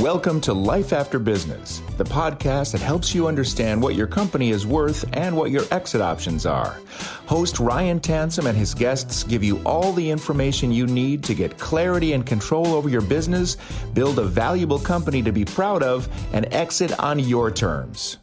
Welcome to Life After Business, the podcast that helps you understand what your company is worth and what your exit options are. Host Ryan Tansom and his guests give you all the information you need to get clarity and control over your business, build a valuable company to be proud of, and exit on your terms.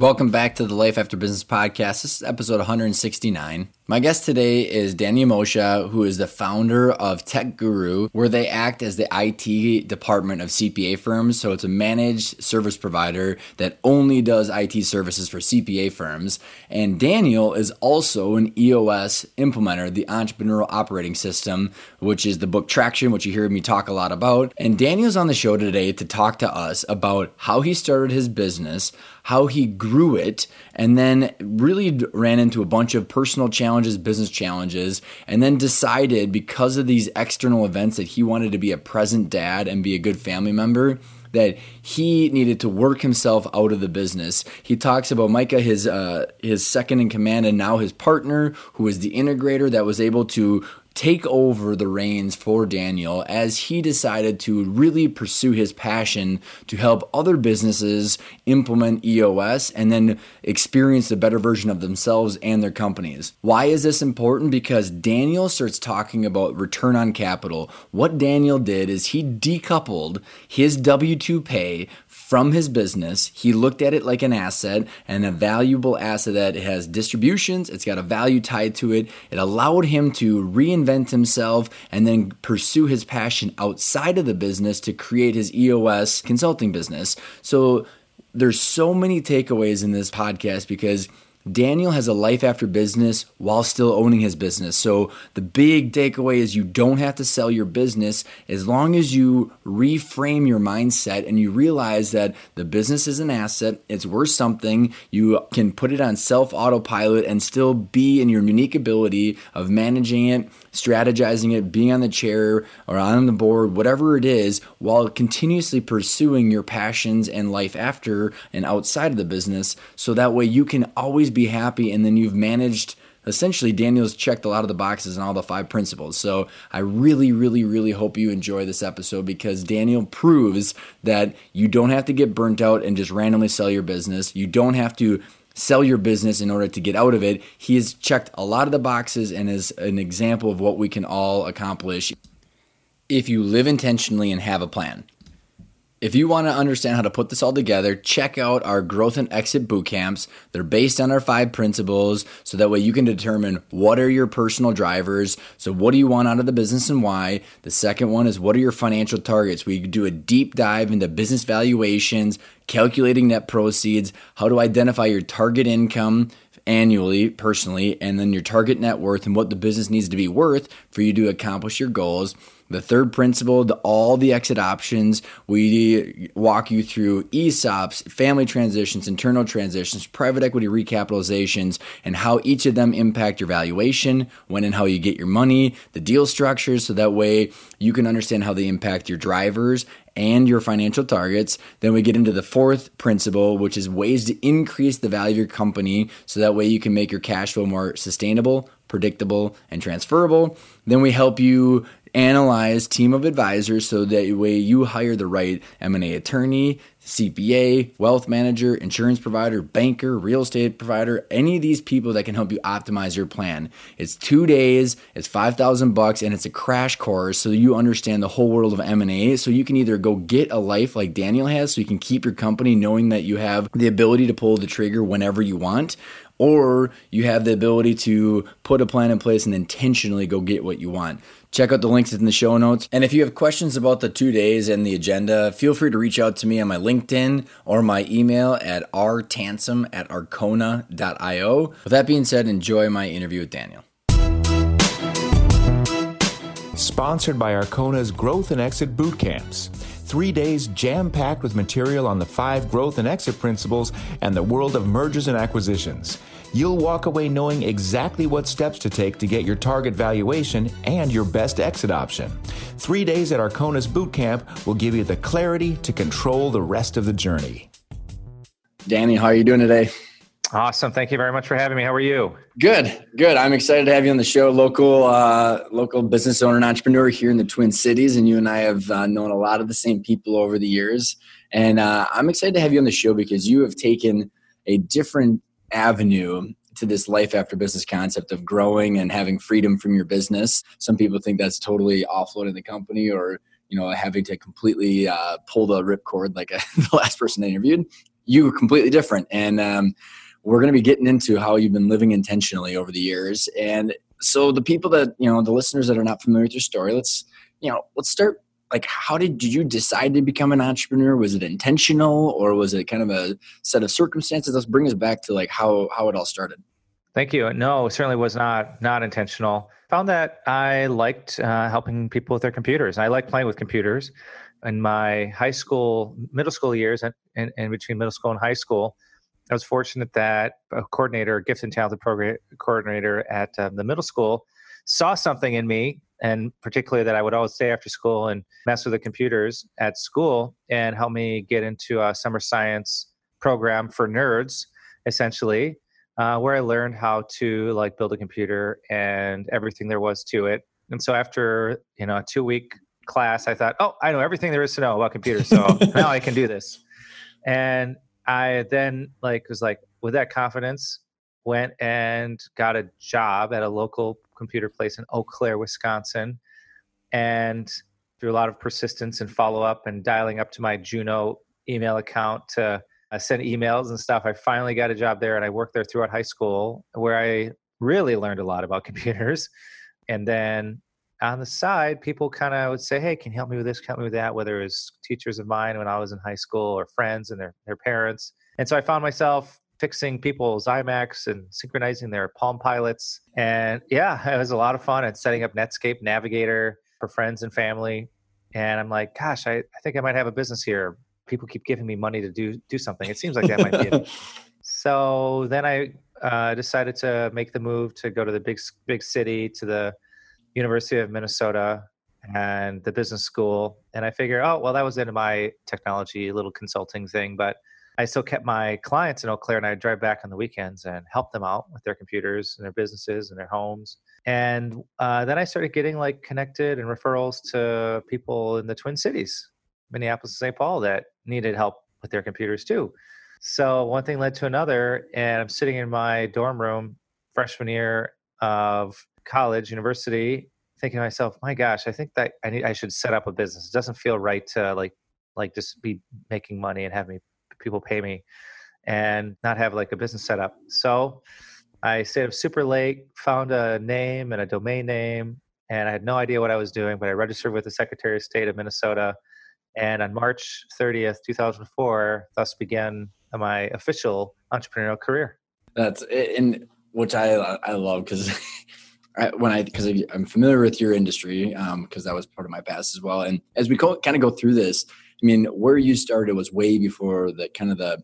Welcome back to the Life After Business podcast. This is episode 169. My guest today is Daniel Moshe, who is the founder of Tech Guru, where they act as the IT department of CPA firms. So it's a managed service provider that only does IT services for CPA firms. And Daniel is also an EOS implementer, the Entrepreneurial Operating System, which is the book Traction, which you hear me talk a lot about. And Daniel's on the show today to talk to us about how he started his business, how he grew it, and then really ran into a bunch of personal challenges challenges, business challenges, and then decided because of these external events that he wanted to be a present dad and be a good family member that he needed to work himself out of the business. He talks about Micah, his uh, his second in command, and now his partner, who is the integrator that was able to take over the reins for Daniel as he decided to really pursue his passion to help other businesses implement EOS and then experience the better version of themselves and their companies. Why is this important? Because Daniel starts talking about return on capital. What Daniel did is he decoupled his W 2 pay from his business. He looked at it like an asset and a valuable asset that has distributions, it's got a value tied to it. It allowed him to reinvent himself and then pursue his passion outside of the business to create his EOS consulting business. So there's so many takeaways in this podcast because Daniel has a life after business while still owning his business. So the big takeaway is you don't have to sell your business as long as you reframe your mindset and you realize that the business is an asset, it's worth something. You can put it on self autopilot and still be in your unique ability of managing it, strategizing it, being on the chair or on the board, whatever it is, while continuously pursuing your passions and life after and outside of the business. So that way you can always be happy and then you've managed essentially Daniel's checked a lot of the boxes and all the five principles. So I really, really, really hope you enjoy this episode because Daniel proves that you don't have to get burnt out and just randomly sell your business. You don't have to sell your business in order to get out of it. He has checked a lot of the boxes and is an example of what we can all accomplish if you live intentionally and have a plan. If you want to understand how to put this all together, check out our growth and exit boot camps. They're based on our five principles, so that way you can determine what are your personal drivers. So, what do you want out of the business and why? The second one is what are your financial targets? We do a deep dive into business valuations, calculating net proceeds, how to identify your target income annually, personally, and then your target net worth and what the business needs to be worth for you to accomplish your goals. The third principle, all the exit options. We walk you through ESOPs, family transitions, internal transitions, private equity recapitalizations, and how each of them impact your valuation, when and how you get your money, the deal structures, so that way you can understand how they impact your drivers and your financial targets. Then we get into the fourth principle, which is ways to increase the value of your company so that way you can make your cash flow more sustainable, predictable, and transferable. Then we help you analyze team of advisors so that way you hire the right M&A attorney, CPA, wealth manager, insurance provider, banker, real estate provider, any of these people that can help you optimize your plan. It's 2 days, it's 5000 bucks and it's a crash course so you understand the whole world of M&A so you can either go get a life like Daniel has so you can keep your company knowing that you have the ability to pull the trigger whenever you want or you have the ability to put a plan in place and intentionally go get what you want. Check out the links in the show notes. And if you have questions about the two days and the agenda, feel free to reach out to me on my LinkedIn or my email at rtansom at arkona.io. With that being said, enjoy my interview with Daniel. Sponsored by Arkona's Growth and Exit Boot Camps. Three days jam packed with material on the five growth and exit principles and the world of mergers and acquisitions you'll walk away knowing exactly what steps to take to get your target valuation and your best exit option. Three days at Arkona's boot camp will give you the clarity to control the rest of the journey. Danny, how are you doing today? Awesome. Thank you very much for having me. How are you? Good. Good. I'm excited to have you on the show. Local, uh, local business owner and entrepreneur here in the Twin Cities, and you and I have uh, known a lot of the same people over the years. And uh, I'm excited to have you on the show because you have taken a different avenue to this life after business concept of growing and having freedom from your business. Some people think that's totally offloading the company or you know having to completely uh, pull the ripcord like the last person I interviewed. You completely different, and um, we're going to be getting into how you've been living intentionally over the years. And so the people that you know, the listeners that are not familiar with your story, let's you know, let's start like how did, did you decide to become an entrepreneur? Was it intentional or was it kind of a set of circumstances? Let's bring us back to like how how it all started. Thank you. No certainly was not not intentional. Found that i liked uh, helping people with their computers. I like playing with computers. In my high school middle school years and, and, and between middle school and high school i was fortunate that a coordinator gift and talented program coordinator at um, the middle school saw something in me and particularly that I would always stay after school and mess with the computers at school and help me get into a summer science program for nerds, essentially, uh, where I learned how to like build a computer and everything there was to it. And so after you know a two week class, I thought, oh, I know everything there is to know about computers, so now I can do this. And I then like was like with that confidence went and got a job at a local computer place in Eau Claire, Wisconsin. And through a lot of persistence and follow up and dialing up to my Juno email account to uh, send emails and stuff, I finally got a job there and I worked there throughout high school where I really learned a lot about computers. And then on the side, people kind of would say, Hey, can you help me with this? Help me with that? Whether it was teachers of mine when I was in high school or friends and their, their parents. And so I found myself fixing people's iMacs and synchronizing their Palm Pilots. And yeah, it was a lot of fun and setting up Netscape Navigator for friends and family. And I'm like, gosh, I, I think I might have a business here. People keep giving me money to do do something. It seems like that might be it. So then I uh, decided to make the move to go to the big big city to the University of Minnesota and the business school. And I figure, oh well, that was into my technology little consulting thing, but I still kept my clients in Eau Claire and I'd drive back on the weekends and help them out with their computers and their businesses and their homes. And uh, then I started getting like connected and referrals to people in the Twin Cities, Minneapolis and St. Paul, that needed help with their computers too. So one thing led to another, and I'm sitting in my dorm room freshman year of college, university, thinking to myself, my gosh, I think that I need I should set up a business. It doesn't feel right to like like just be making money and have me people pay me and not have like a business set up. So I stayed up super late, found a name and a domain name, and I had no idea what I was doing, but I registered with the Secretary of State of Minnesota. And on March 30th, 2004, thus began my official entrepreneurial career. That's in which I I love because when I because I'm familiar with your industry because um, that was part of my past as well. And as we kind of go through this, I mean, where you started was way before the kind of the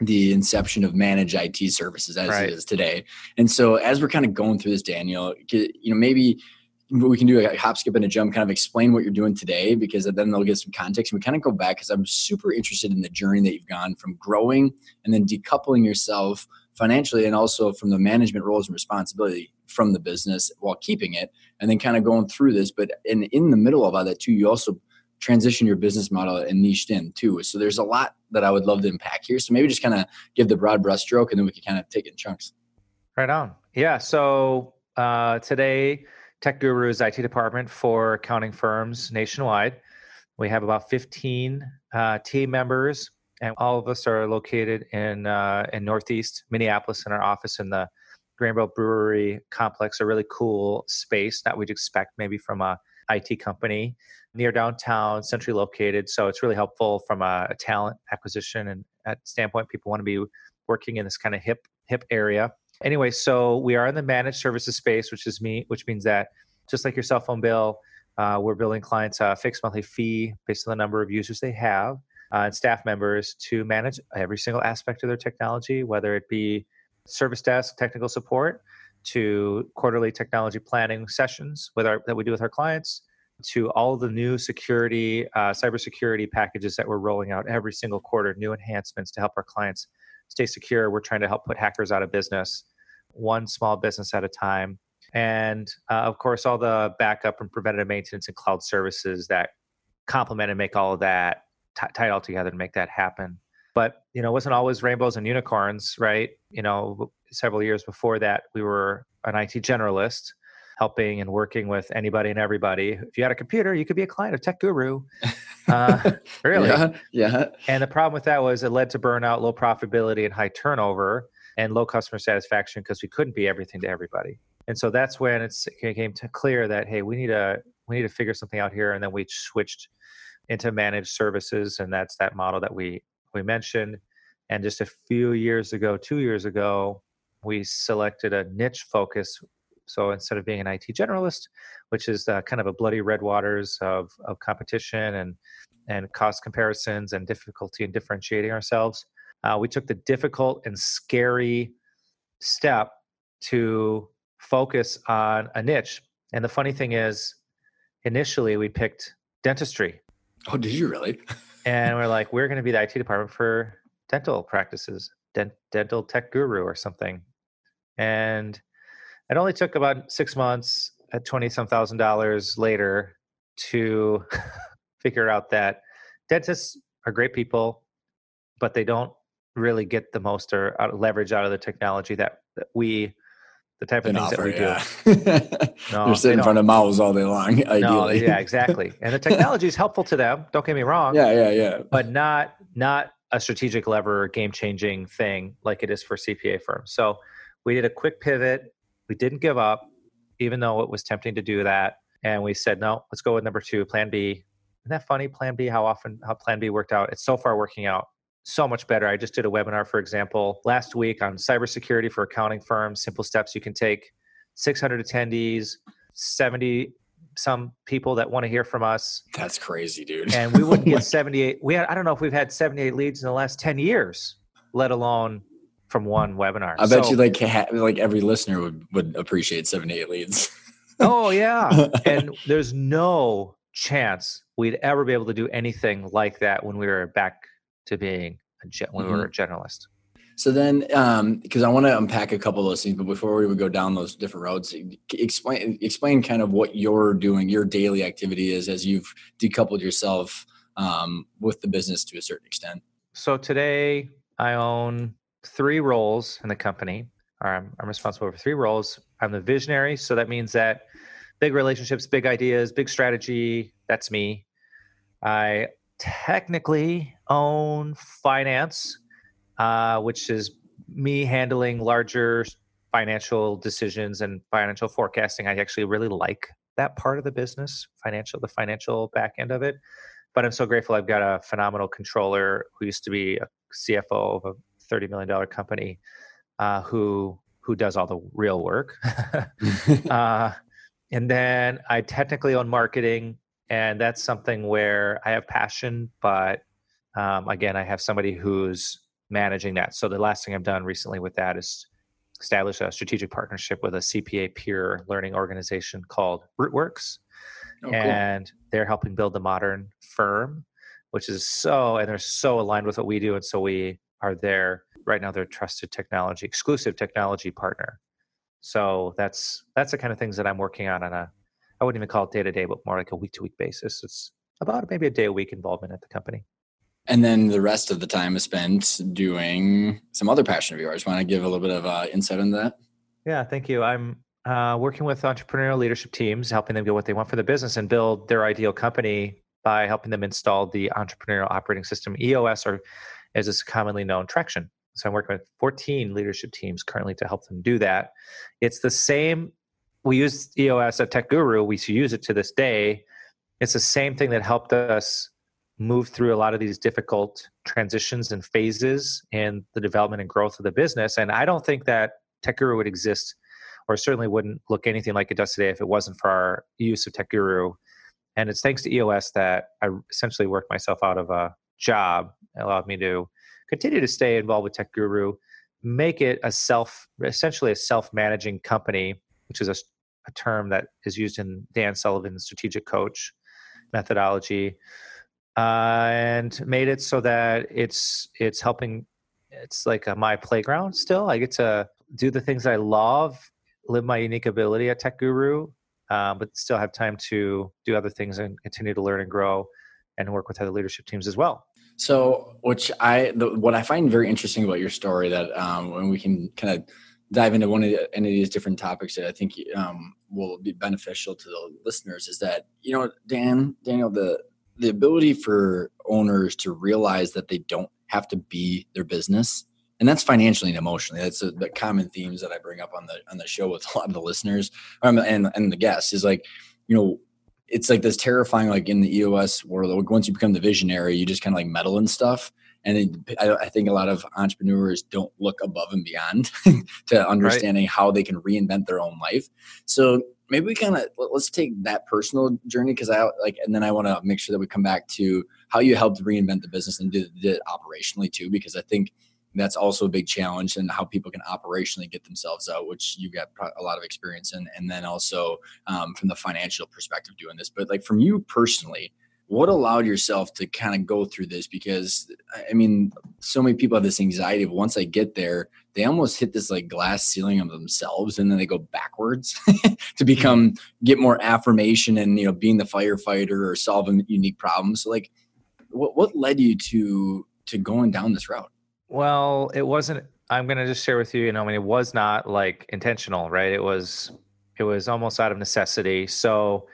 the inception of managed IT services as right. it is today. And so as we're kind of going through this, Daniel, you know, maybe we can do a hop, skip, and a jump, kind of explain what you're doing today, because then they'll get some context. And we kind of go back because I'm super interested in the journey that you've gone from growing and then decoupling yourself financially and also from the management roles and responsibility from the business while keeping it and then kind of going through this but in in the middle of all that too you also transition your business model and niched in too. So there's a lot that i would love to unpack here. So maybe just kind of give the broad brushstroke and then we can kind of take it in chunks. Right on. Yeah so uh, today tech guru's it department for accounting firms nationwide. We have about 15 uh, team members and all of us are located in uh, in Northeast Minneapolis in our office in the Grainbelt Brewery complex, a really cool space that we'd expect maybe from a IT company near downtown, centrally located. So it's really helpful from a, a talent acquisition and at standpoint. People want to be working in this kind of hip hip area. Anyway, so we are in the managed services space, which is me, which means that just like your cell phone bill, uh, we're billing clients a fixed monthly fee based on the number of users they have uh, and staff members to manage every single aspect of their technology, whether it be service desk technical support to quarterly technology planning sessions with our, that we do with our clients to all the new security uh, cybersecurity packages that we're rolling out every single quarter new enhancements to help our clients stay secure we're trying to help put hackers out of business one small business at a time and uh, of course all the backup and preventative maintenance and cloud services that complement and make all of that t- tied all together to make that happen. But you know, it wasn't always rainbows and unicorns, right? You know, several years before that, we were an IT generalist, helping and working with anybody and everybody. If you had a computer, you could be a client of Tech Guru. Uh, really? yeah, yeah. And the problem with that was it led to burnout, low profitability, and high turnover, and low customer satisfaction because we couldn't be everything to everybody. And so that's when it became clear that hey, we need to we need to figure something out here. And then we switched into managed services, and that's that model that we we mentioned. And just a few years ago, two years ago, we selected a niche focus. So instead of being an IT generalist, which is uh, kind of a bloody red waters of of competition and and cost comparisons and difficulty in differentiating ourselves, uh, we took the difficult and scary step to focus on a niche. And the funny thing is, initially we picked dentistry Oh, did you really? and we're like, we're going to be the IT department for dental practices, dent- dental tech guru or something. And it only took about six months at 20 some thousand dollars later to figure out that dentists are great people, but they don't really get the most or leverage out of the technology that, that we the type of things offer, that we yeah. do. no, They're sitting in front of mouths all day long. Ideally. No, yeah, exactly. And the technology is helpful to them. Don't get me wrong. Yeah, yeah, yeah. But not not a strategic lever, game changing thing like it is for CPA firms. So we did a quick pivot. We didn't give up, even though it was tempting to do that. And we said, no, let's go with number two, Plan B. Isn't that funny? Plan B, how often how Plan B worked out? It's so far working out so much better. I just did a webinar, for example, last week on cybersecurity for accounting firms, simple steps you can take. 600 attendees, 70 some people that want to hear from us. That's crazy, dude. And we wouldn't get 78. We had, I don't know if we've had 78 leads in the last 10 years, let alone from one webinar. I bet so, you like like every listener would would appreciate 78 leads. oh yeah. And there's no chance we'd ever be able to do anything like that when we were back to being a gen- when mm-hmm. we were a generalist. So then, because um, I want to unpack a couple of those things, but before we would go down those different roads, explain explain kind of what you're doing, your daily activity is as you've decoupled yourself um, with the business to a certain extent. So today, I own three roles in the company. I'm, I'm responsible for three roles. I'm the visionary, so that means that big relationships, big ideas, big strategy. That's me. I technically own finance, uh, which is me handling larger financial decisions and financial forecasting. I actually really like that part of the business, financial, the financial back end of it. But I'm so grateful I've got a phenomenal controller who used to be a CFO of a $30 million company uh, who who does all the real work. uh, and then I technically own marketing and that's something where I have passion, but um, again, I have somebody who's managing that. So the last thing I've done recently with that is establish a strategic partnership with a CPA peer learning organization called Rootworks, oh, and they're helping build the modern firm, which is so and they're so aligned with what we do, and so we are there right now. They're trusted technology, exclusive technology partner. So that's that's the kind of things that I'm working on on a I wouldn't even call it day to day, but more like a week to week basis. It's about maybe a day a week involvement at the company. And then the rest of the time is spent doing some other passion of yours. Want to give a little bit of uh, insight on that? Yeah, thank you. I'm uh, working with entrepreneurial leadership teams, helping them get what they want for the business and build their ideal company by helping them install the entrepreneurial operating system EOS, or as it's commonly known, Traction. So I'm working with 14 leadership teams currently to help them do that. It's the same. We use EOS at Tech Guru. We use it to this day. It's the same thing that helped us move through a lot of these difficult transitions and phases in the development and growth of the business. And I don't think that Tech Guru would exist or certainly wouldn't look anything like it does today if it wasn't for our use of Tech Guru. And it's thanks to EOS that I essentially worked myself out of a job. It allowed me to continue to stay involved with Tech Guru, make it a self, essentially a self-managing company, which is a, a term that is used in Dan Sullivan's strategic coach methodology, uh, and made it so that it's it's helping. It's like a, my playground still. I get to do the things I love, live my unique ability at Tech Guru, uh, but still have time to do other things and continue to learn and grow and work with other leadership teams as well. So, which I, the, what I find very interesting about your story that um, when we can kind of dive into one of the, any of these different topics that I think um, will be beneficial to the listeners is that you know, Dan, Daniel, the the ability for owners to realize that they don't have to be their business and that's financially and emotionally that's a, the common themes that i bring up on the on the show with a lot of the listeners um, and and the guests is like you know it's like this terrifying like in the eos world once you become the visionary you just kind of like meddle and stuff and it, I, I, think a lot of entrepreneurs don't look above and beyond to understanding right. how they can reinvent their own life so maybe we kind of let's take that personal journey because i like and then i want to make sure that we come back to how you helped reinvent the business and did, did it operationally too because i think that's also a big challenge and how people can operationally get themselves out which you've got a lot of experience in and then also um, from the financial perspective doing this. But like from you personally what allowed yourself to kind of go through this? Because i mean so many people have this anxiety of once i get there they almost hit this like glass ceiling of themselves and then they go backwards to mm-hmm. become get more affirmation and you know being the firefighter or solving unique problems so like what, what led you to to going down this route well, it wasn't. I'm going to just share with you. You know, I mean, it was not like intentional, right? It was, it was almost out of necessity. So,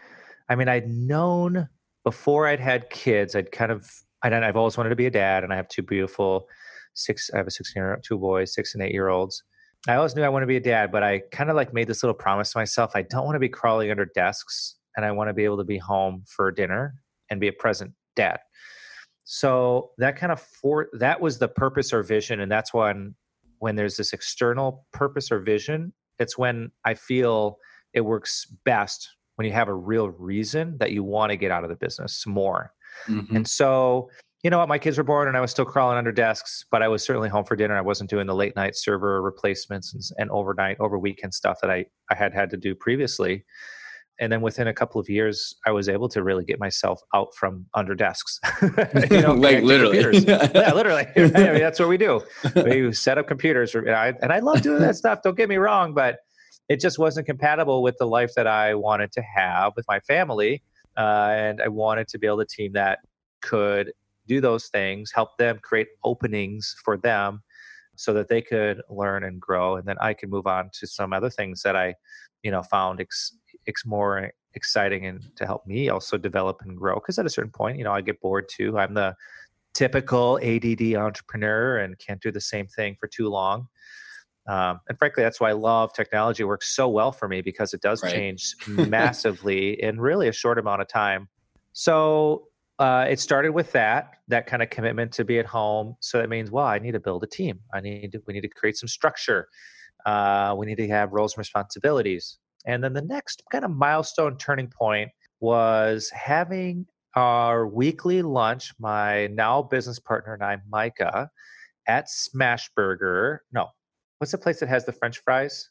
I mean, I'd known before I'd had kids. I'd kind of, I'd, I've always wanted to be a dad, and I have two beautiful six. I have a sixteen-year-old, two boys, six and eight year olds. I always knew I want to be a dad, but I kind of like made this little promise to myself. I don't want to be crawling under desks, and I want to be able to be home for dinner and be a present dad so that kind of for that was the purpose or vision and that's when when there's this external purpose or vision it's when i feel it works best when you have a real reason that you want to get out of the business more mm-hmm. and so you know what? My kids were born and i was still crawling under desks but i was certainly home for dinner. I wasn't doing the late night server replacements and, and overnight over weekend stuff that i i had had to do previously. And then within a couple of years i was able to really get myself out from under desks you know like literally. yeah literally. I mean, that's what we do. We set up computers and I, and I love doing that stuff don't get me wrong but it just wasn't compatible with the life that i wanted to have with my family uh, and i wanted to build a team that could do those things help them create openings for them so that they could learn and grow and then i could move on to some other things that i you know found ex- it's more exciting and to help me also develop and grow. Because at a certain point, you know, I get bored too. I'm the typical ADD entrepreneur and can't do the same thing for too long. Um, and frankly, that's why I love technology. It works so well for me because it does right. change massively in really a short amount of time. So uh, it started with that that kind of commitment to be at home. So that means, well, I need to build a team. I need to, we need to create some structure. Uh, we need to have roles and responsibilities. And then the next kind of milestone turning point was having our weekly lunch, my now business partner and I, Micah, at Smashburger. No, what's the place that has the French fries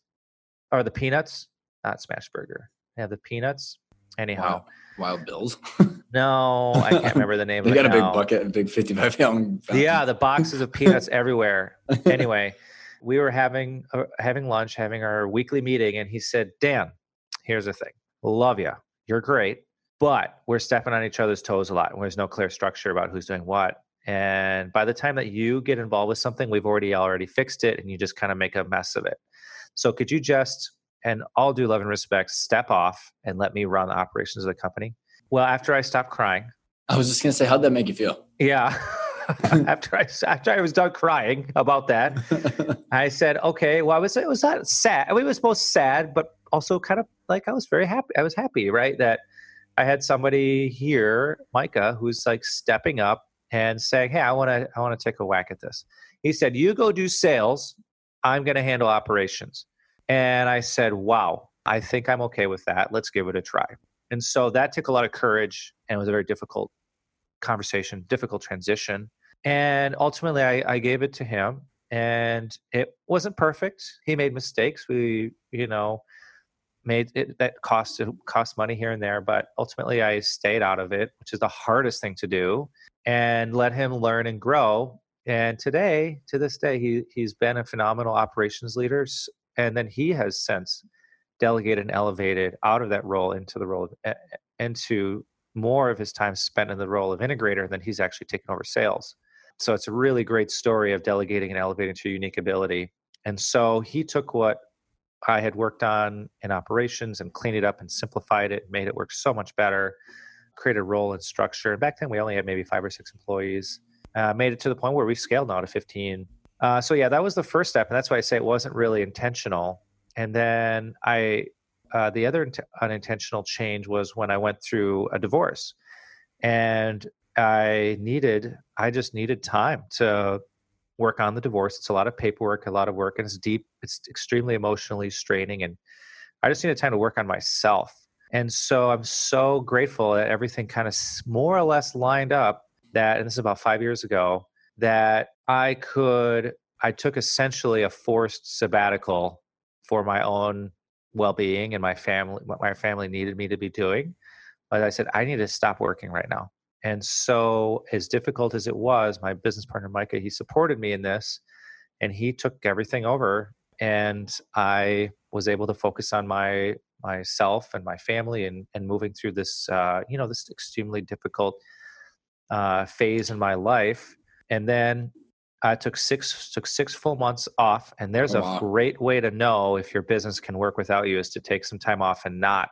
or the peanuts? Not Smashburger. They have the peanuts. Anyhow, Wild, Wild Bills. no, I can't remember the name. they got a big bucket, a big fifty-five gallon. Yeah, the boxes of peanuts everywhere. Anyway, we were having uh, having lunch, having our weekly meeting, and he said, "Dan, here's the thing. Love you. You're great, but we're stepping on each other's toes a lot. And there's no clear structure about who's doing what. And by the time that you get involved with something, we've already already fixed it, and you just kind of make a mess of it. So could you just and all due love and respect, step off and let me run the operations of the company?" Well, after I stopped crying, I was just gonna say, how'd that make you feel? yeah. after I after I was done crying about that, I said, "Okay." Well, I was it was not sad. I mean, it was both sad, but also kind of like I was very happy. I was happy, right, that I had somebody here, Micah, who's like stepping up and saying, "Hey, I want to I want to take a whack at this." He said, "You go do sales. I'm going to handle operations." And I said, "Wow, I think I'm okay with that. Let's give it a try." And so that took a lot of courage and it was a very difficult conversation, difficult transition. And ultimately, I, I gave it to him, and it wasn't perfect. He made mistakes. We, you know, made it that cost cost money here and there, but ultimately, I stayed out of it, which is the hardest thing to do, and let him learn and grow. And today, to this day, he he's been a phenomenal operations leader, and then he has since delegated and elevated out of that role into the role of, into more of his time spent in the role of integrator than he's actually taken over sales. So it's a really great story of delegating and elevating to unique ability. And so he took what I had worked on in operations and cleaned it up and simplified it, made it work so much better, created role and structure. Back then we only had maybe five or six employees. Uh, made it to the point where we've scaled now to 15. Uh, so yeah, that was the first step, and that's why I say it wasn't really intentional. And then I, uh, the other unintentional change was when I went through a divorce, and I needed, I just needed time to work on the divorce. It's a lot of paperwork, a lot of work, and it's deep. It's extremely emotionally straining, and I just needed time to work on myself. And so I'm so grateful that everything kind of more or less lined up. That, and this is about five years ago, that I could. I took essentially a forced sabbatical for my own well-being and my family. What my family needed me to be doing, but I said I need to stop working right now. And so, as difficult as it was, my business partner Micah, he supported me in this, and he took everything over, and I was able to focus on my myself and my family, and and moving through this, uh, you know, this extremely difficult uh, phase in my life. And then I took six took six full months off, and there's oh, wow. a great way to know if your business can work without you is to take some time off and not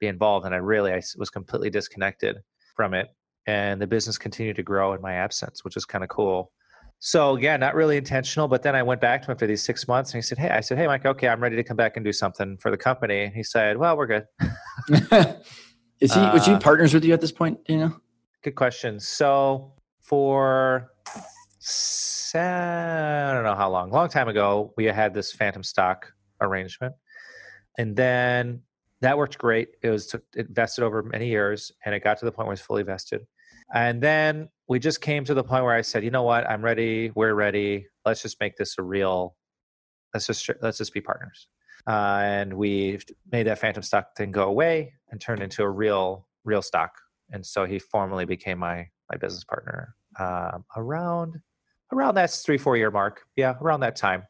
be involved. And I really I was completely disconnected from it and the business continued to grow in my absence, which is kind of cool. So yeah, not really intentional. But then I went back to him for these six months, and he said, "Hey," I said, "Hey, Mike, okay, I'm ready to come back and do something for the company." And he said, "Well, we're good." Is he? Was he uh, partners with you at this point? Do you know? Good question. So for I don't know how long, long time ago, we had this phantom stock arrangement, and then that worked great. It was it vested over many years, and it got to the point where it's fully vested. And then we just came to the point where I said, you know what, I'm ready. We're ready. Let's just make this a real. Let's just let's just be partners. Uh, and we made that phantom stock thing go away and turned into a real real stock. And so he formally became my my business partner um, around around that three four year mark. Yeah, around that time.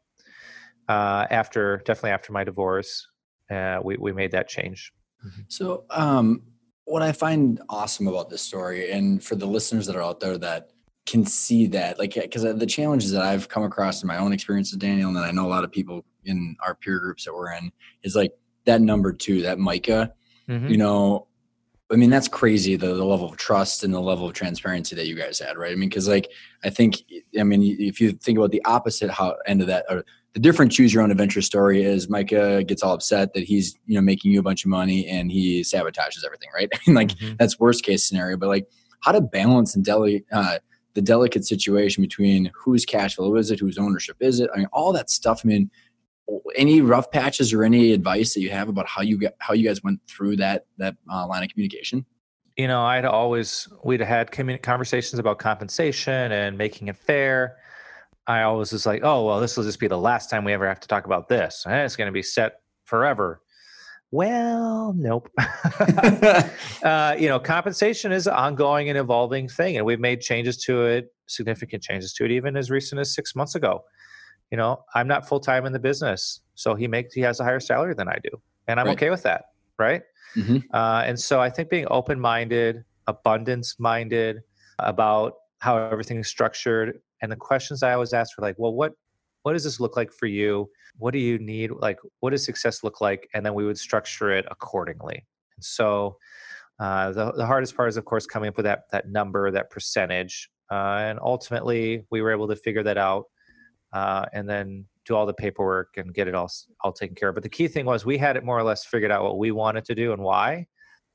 Uh, after definitely after my divorce, uh, we we made that change. Mm-hmm. So, um, what I find awesome about this story, and for the listeners that are out there that can see that, like, because the challenges that I've come across in my own experience with Daniel, and I know a lot of people in our peer groups that we're in, is like that number two, that Micah. Mm-hmm. You know, I mean, that's crazy the, the level of trust and the level of transparency that you guys had, right? I mean, because like I think, I mean, if you think about the opposite how end of that, or the different choose your own adventure story is Micah gets all upset that he's you know making you a bunch of money and he sabotages everything, right? I mean, like mm-hmm. that's worst case scenario, but like how to balance and delegate. Uh, the delicate situation between whose cash flow is it, whose ownership is it? I mean, all that stuff. I mean, any rough patches or any advice that you have about how you get how you guys went through that that uh, line of communication? You know, I'd always we'd had conversations about compensation and making it fair. I always was like, oh well, this will just be the last time we ever have to talk about this. And it's going to be set forever. Well, nope. uh, you know, compensation is an ongoing and evolving thing, and we've made changes to it, significant changes to it, even as recent as six months ago. You know, I'm not full time in the business, so he makes he has a higher salary than I do, and I'm right. okay with that, right? Mm-hmm. Uh, and so I think being open minded, abundance minded about how everything is structured, and the questions I always ask were like, well, what what does this look like for you? What do you need? Like, what does success look like? And then we would structure it accordingly. And so uh, the, the hardest part is, of course, coming up with that that number, that percentage, uh, and ultimately we were able to figure that out, uh, and then do all the paperwork and get it all all taken care of. But the key thing was we had it more or less figured out what we wanted to do and why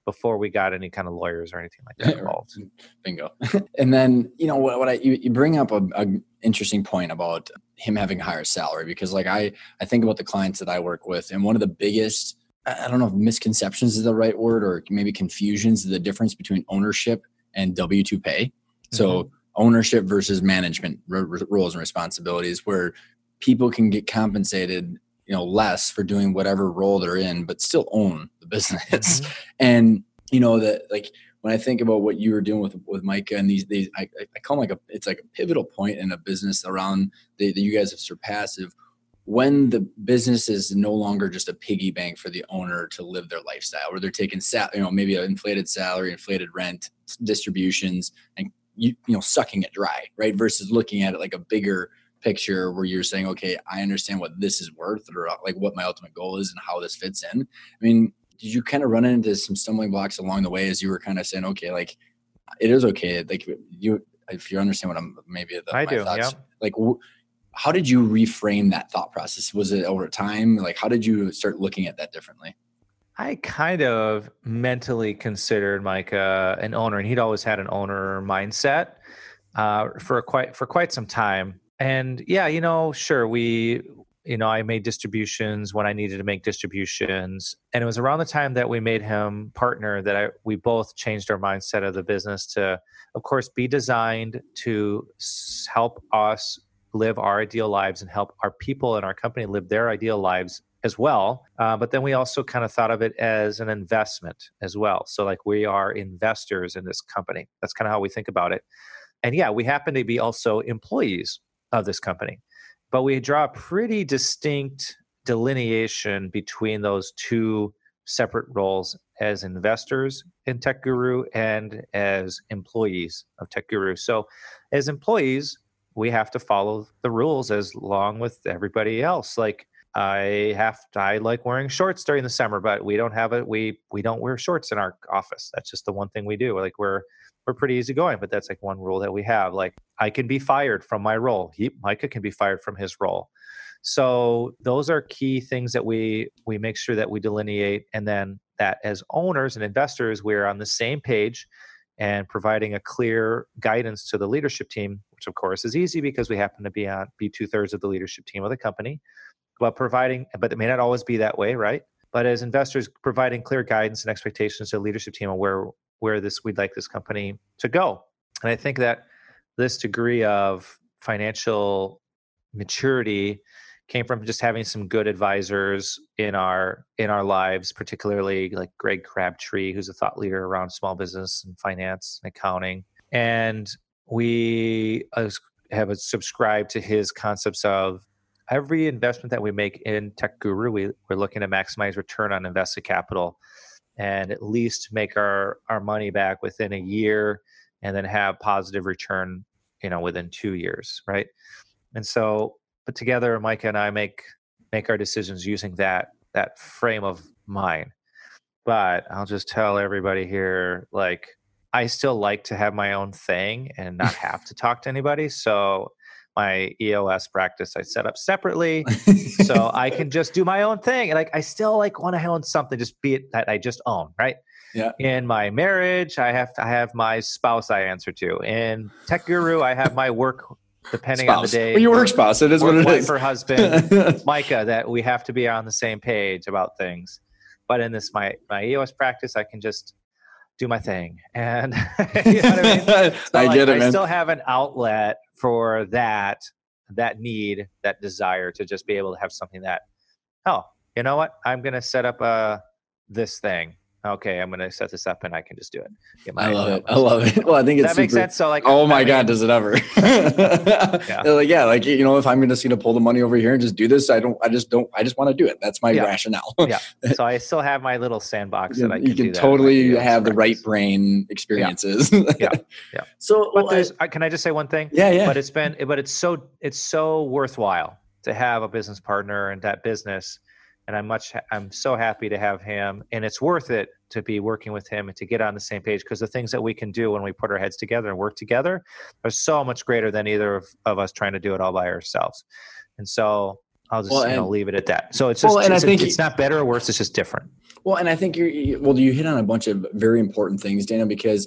before we got any kind of lawyers or anything like that involved. Bingo. and then you know what, what I you, you bring up a, a interesting point about him having a higher salary because like I I think about the clients that I work with and one of the biggest I don't know if misconceptions is the right word or maybe confusions the difference between ownership and W two pay. Mm-hmm. Ownership versus management r- r- roles and responsibilities where people can get compensated you know less for doing whatever role they're in but still own the business mm-hmm. and you know that like when i think about what you were doing with with micah and these these i, I call them like a it's like a pivotal point in a business around that you guys have surpassed of when the business is no longer just a piggy bank for the owner to live their lifestyle where they're taking sal- you know maybe an inflated salary inflated rent distributions and you, you know sucking it dry right? Versus looking at it like a bigger picture where you're saying okay i understand what this is worth or uh, like what my ultimate goal is and how this fits in. I mean did you kind of run into some stumbling blocks along the way as you were kind of saying okay like it is okay like you if you understand what i'm maybe the, i do thoughts, yeah. like how did you reframe that thought process? Was it over time? Like how did you start looking at that differently I kind of mentally considered Mike uh, an owner, and he'd always had an owner mindset uh, for quite for quite some time. And yeah, you know, sure, we, you know, I made distributions when I needed to make distributions, and it was around the time that we made him partner that I we both changed our mindset of the business to, of course, be designed to help us live our ideal lives and help our people and our company live their ideal lives as well. Uh, but then we also kind of thought of it as an investment as well. So, like, we are investors in this company. That's kind of how we think about it. And yeah, we happen to be also employees of this company. But we draw a pretty distinct delineation between those two separate roles as investors in Tech Guru and as employees of Tech Guru. So, as employees, we have to follow the rules as long with everybody else. Like, I have to, I like wearing shorts during the summer, but we don't have it. We we don't wear shorts in our office. That's just the one thing we do. Like we're we're pretty easygoing, but that's like one rule that we have. Like I can be fired from my role. He, Micah can be fired from his role. So those are key things that we we make sure that we delineate, and then that as owners and investors, we're on the same page and providing a clear guidance to the leadership team, which of course is easy because we happen to be on be two thirds of the leadership team of the company but providing, but it may not always be that way, right? But as investors, providing clear guidance and expectations to the leadership team on where where this we'd like this company to go. And I think that this degree of financial maturity came from just having some good advisors in our in our lives particularly like greg crabtree who's a thought leader around small business and finance and accounting and we uh, have subscribed to his concepts of every investment that we make in Tech Guru, we, we're looking to maximize return on invested capital and at least make our, our money back within a year and then have positive return, you know, within two years, right? And so but together, Micah and I make make our decisions using that that frame of mind. But I'll just tell everybody here, like I still like to have my own thing and not have to talk to anybody. So my EOS practice I set up separately, so I can just do my own thing. And like I still like want to own something, just be it that I just own, right? Yeah. In my marriage, I have to I have my spouse I answer to. In Tech Guru, I have my work depending spouse. on the day. Well, your work spouse. It is what it is. For husband, Micah, that we have to be on the same page about things. But in this my my EOS practice, I can just do my thing, and you know I mean. So I like, get it. I still have an outlet for that that need that desire to just be able to have something that oh you know what i'm going to set up a uh, this thing okay, I'm going to set this up and I can just do it. I love it. I love it. Well, I think it's that makes sense. So like, oh my God, does it ever? yeah. like, yeah, like, you know, if I'm going to see to pull the money over here and just do this, I don't, I just don't, I just want to do it. That's my yeah. rationale. yeah. So I still have my little sandbox that I can You can totally have the right brain experiences. Yeah. yeah. yeah. So, but there's, I, uh, can I just say one thing? Yeah. Yeah. But it's been, but it's so, it's so worthwhile to have a business partner and that business and I'm much I'm so happy to have him and it's worth it to be working with him and to get on the same page because the things that we can do when we put our heads together and work together are so much greater than either of, of us trying to do it all by ourselves. And so I'll just well, and, you know leave it at that. So it's just well, and it's, I think it's not better or worse. It's just different. Well, and I think you're well. You hit on a bunch of very important things, Daniel, because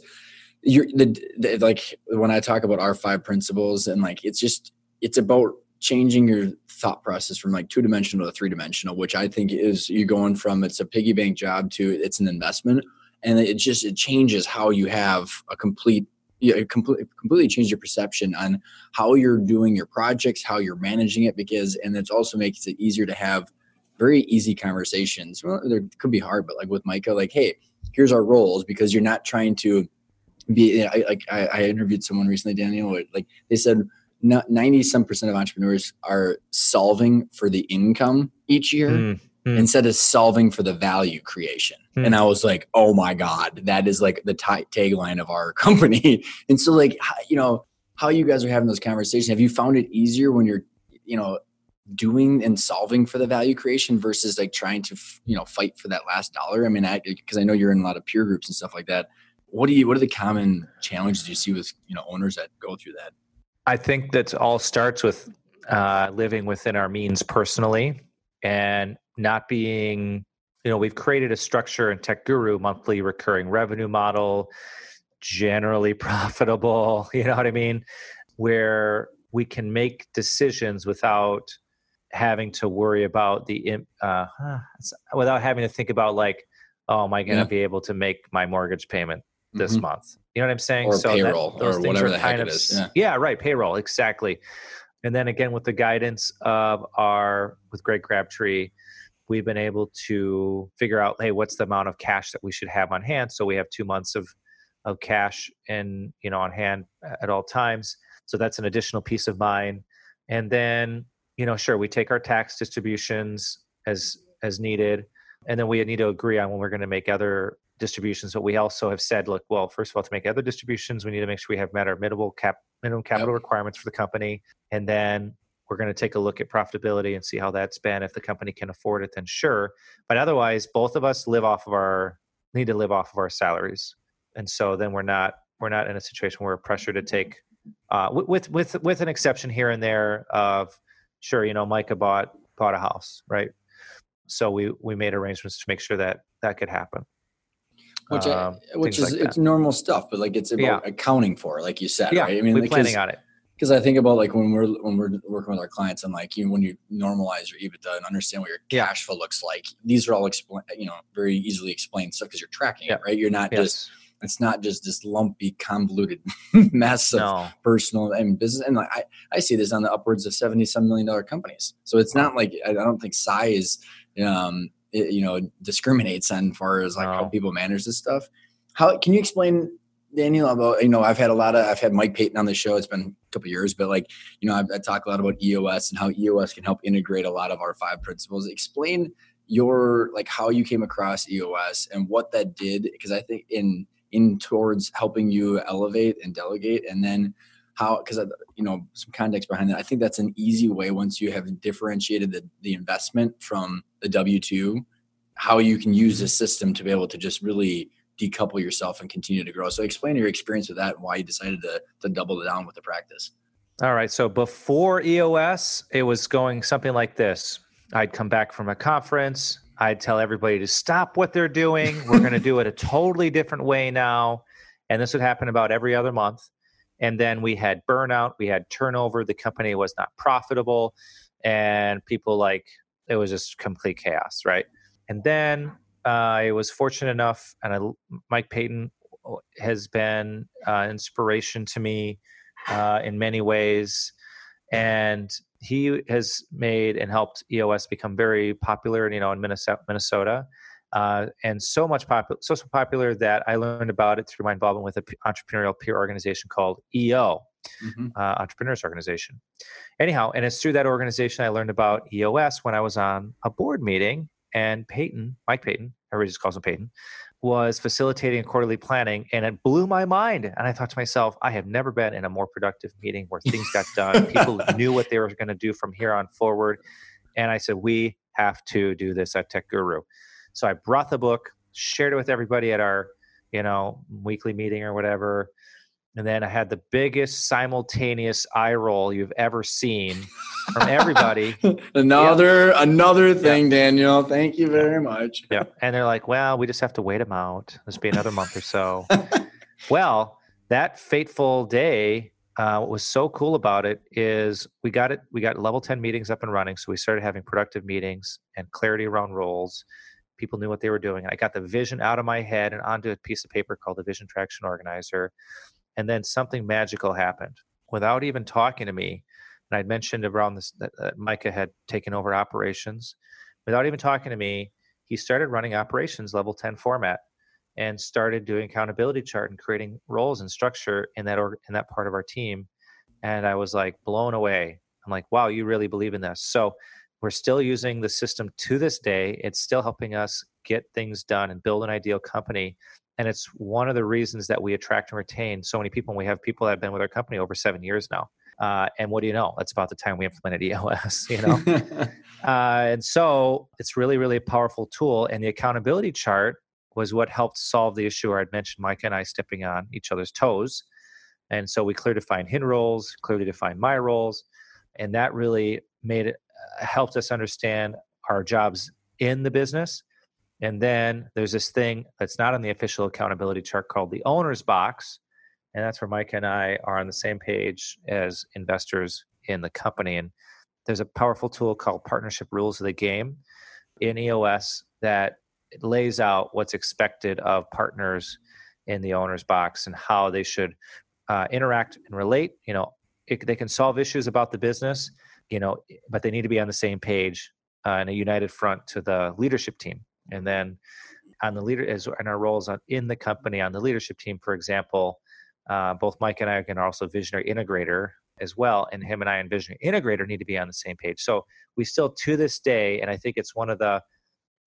you're the, the like when I talk about our five principles and like it's just it's about changing your thought process from like two dimensional to three dimensional, which I think is you're going from it's a piggy bank job to it's an investment, and it just it changes how you have a complete yeah, it completely completely changes your perception on how you're doing your projects, how you're managing it, because and it also makes it easier to have very easy conversations. Well, there could be hard, but like with Micah, like, hey, here's our roles because you're not trying to be. You know, like I, I interviewed someone recently, Daniel. Like they said, 90 some percent of entrepreneurs are solving for the income each year mm, mm. instead of solving for the value creation. Mm. And I was like, oh my God, that is like the t- tagline of our company. and so, like, you know, how you guys are having those conversations, have you found it easier when you're, you know, doing and solving for the value creation versus like trying to, you know, fight for that last dollar? I mean, I, because I know you're in a lot of peer groups and stuff like that. What do you, what are the common challenges you see with, you know, owners that go through that? I think that all starts with uh, living within our means personally and not being, you know, we've created a structure in Tech Guru monthly recurring revenue model, generally profitable, you know what I mean? Where we can make decisions without having to worry about the, uh, without having to think about like, oh, am I going to yeah. be able to make my mortgage payment this mm-hmm. month? You know what I'm saying? Or so payroll that, or whatever the heck of, it is. Yeah. yeah, right. Payroll, exactly. And then again, with the guidance of our with Greg Crabtree, we've been able to figure out, hey, what's the amount of cash that we should have on hand? So we have two months of of cash and you know on hand at all times. So that's an additional peace of mind. And then you know, sure, we take our tax distributions as as needed, and then we need to agree on when we're going to make other distributions, but we also have said, look, well, first of all, to make other distributions, we need to make sure we have met our minimum cap minimum capital yep. requirements for the company, and then we're going to take a look at profitability and see how that's been. If the company can afford it, then sure. But otherwise, both of us live off of our need to live off of our salaries, and so then we're not we're not in a situation where we're pressured to take uh, with with with an exception here and there of sure, you know, Micah bought bought a house, right? So we we made arrangements to make sure that that could happen which um, which is like it's normal stuff, but like it's about yeah. accounting for, like you said, yeah, right? I mean, we're planning on it. Because I think about like when we're when we're working with our clients, and like you when you normalize your EBITDA and understand what your cash flow looks like, these are all explain you know very easily explained stuff because you're tracking yeah. it, right? You're not yes. just it's not just this lumpy, convoluted mess of no. personal and business. And like I, I see this on the upwards of seventy some million dollar companies. So it's not like I don't think size um, you know discriminates on far as like how oh. people manage this stuff. How can you explain Daniel about you know I've had a lot of I've had Mike Paton on the show. It's been a couple years, but like you know I've, I talk a lot about EOS and how EOS can help integrate a lot of our five principles. Explain your like how you came across EOS and what that did because I think in in towards helping you elevate and delegate and then how because you know some context behind that. I think that's an easy way once you have differentiated the, the investment from the w2 how you can use this system to be able to just really decouple yourself and continue to grow. So explain your experience with that and why you decided to, to double down with the practice. All right. So before eos it was going something like this. I'd come back from a conference. I'd tell everybody to stop what they're doing. We're going to do it a totally different way now. And this would happen about every other month and then we had burnout, we had turnover, the company was not profitable, and people like it was just complete chaos, right? And then uh, I was fortunate enough, and I, Mike Paton has been uh, inspiration to me uh, in many ways, and he has made and helped EOS become very popular, you know, in Minnesota. Minnesota. Uh, and so much popular, so, so popular that I learned about it through my involvement with an entrepreneurial peer organization called EO, mm-hmm. uh, Entrepreneurs Organization. Anyhow, and it's through that organization I learned about EOS when I was on a board meeting, and Paton, Mike Paton, everybody just calls him Paton, was facilitating quarterly planning, and it blew my mind. And I thought to myself, I have never been in a more productive meeting where things got done. People knew what they were going to do from here on forward, and I said, we have to do this at Tech Guru. So I brought the book, shared it with everybody at our, you know, weekly meeting or whatever. And then I had the biggest simultaneous eye roll you've ever seen from everybody. another yep. another thing, yep. Daniel. Thank you very much. Yeah. And they're like, well, we just have to wait them out. This be another month or so. well, that fateful day, uh, what was so cool about it is we got it, we got level 10 meetings up and running. So we started having productive meetings and clarity around roles people knew what they were doing. I got the vision out of my head and onto a piece of paper called the Vision Traction Organizer. And then something magical happened without even talking to me. And I'd mentioned around this that, that Micah had taken over operations. Without even talking to me, he started running operations level 10 format and started doing accountability chart and creating roles and structure in that org- in that part of our team. And I was like blown away. I'm like, wow, you really believe in this. So we're still using the system to this day. It's still helping us get things done and build an ideal company. And it's one of the reasons that we attract and retain so many people. And we have people that have been with our company over seven years now. Uh, and what do you know? That's about the time we implemented EOS, you know? uh, and so it's really, really a powerful tool. And the accountability chart was what helped solve the issue where I'd mentioned Mike and I stepping on each other's toes. And so we clearly defined his roles, clearly defined my roles. And that really made it helped us understand our jobs in the business. And then there's this thing that's not on the official accountability chart called the owner's box. And that's where Mike and I are on the same page as investors in the company. And there's a powerful tool called Partnership Rules of the Game in EOS that lays out what's expected of partners in the owner's box and how they should uh, interact and relate. You know, it, they can solve issues about the business you know, but they need to be on the same page uh, in a united front to the leadership team. And then on the leader as in our roles on, in the company on the leadership team, for example, uh, both Mike and I are also visionary integrator as well, and him and I and visionary integrator need to be on the same page. So we still to this day, and I think it's one of the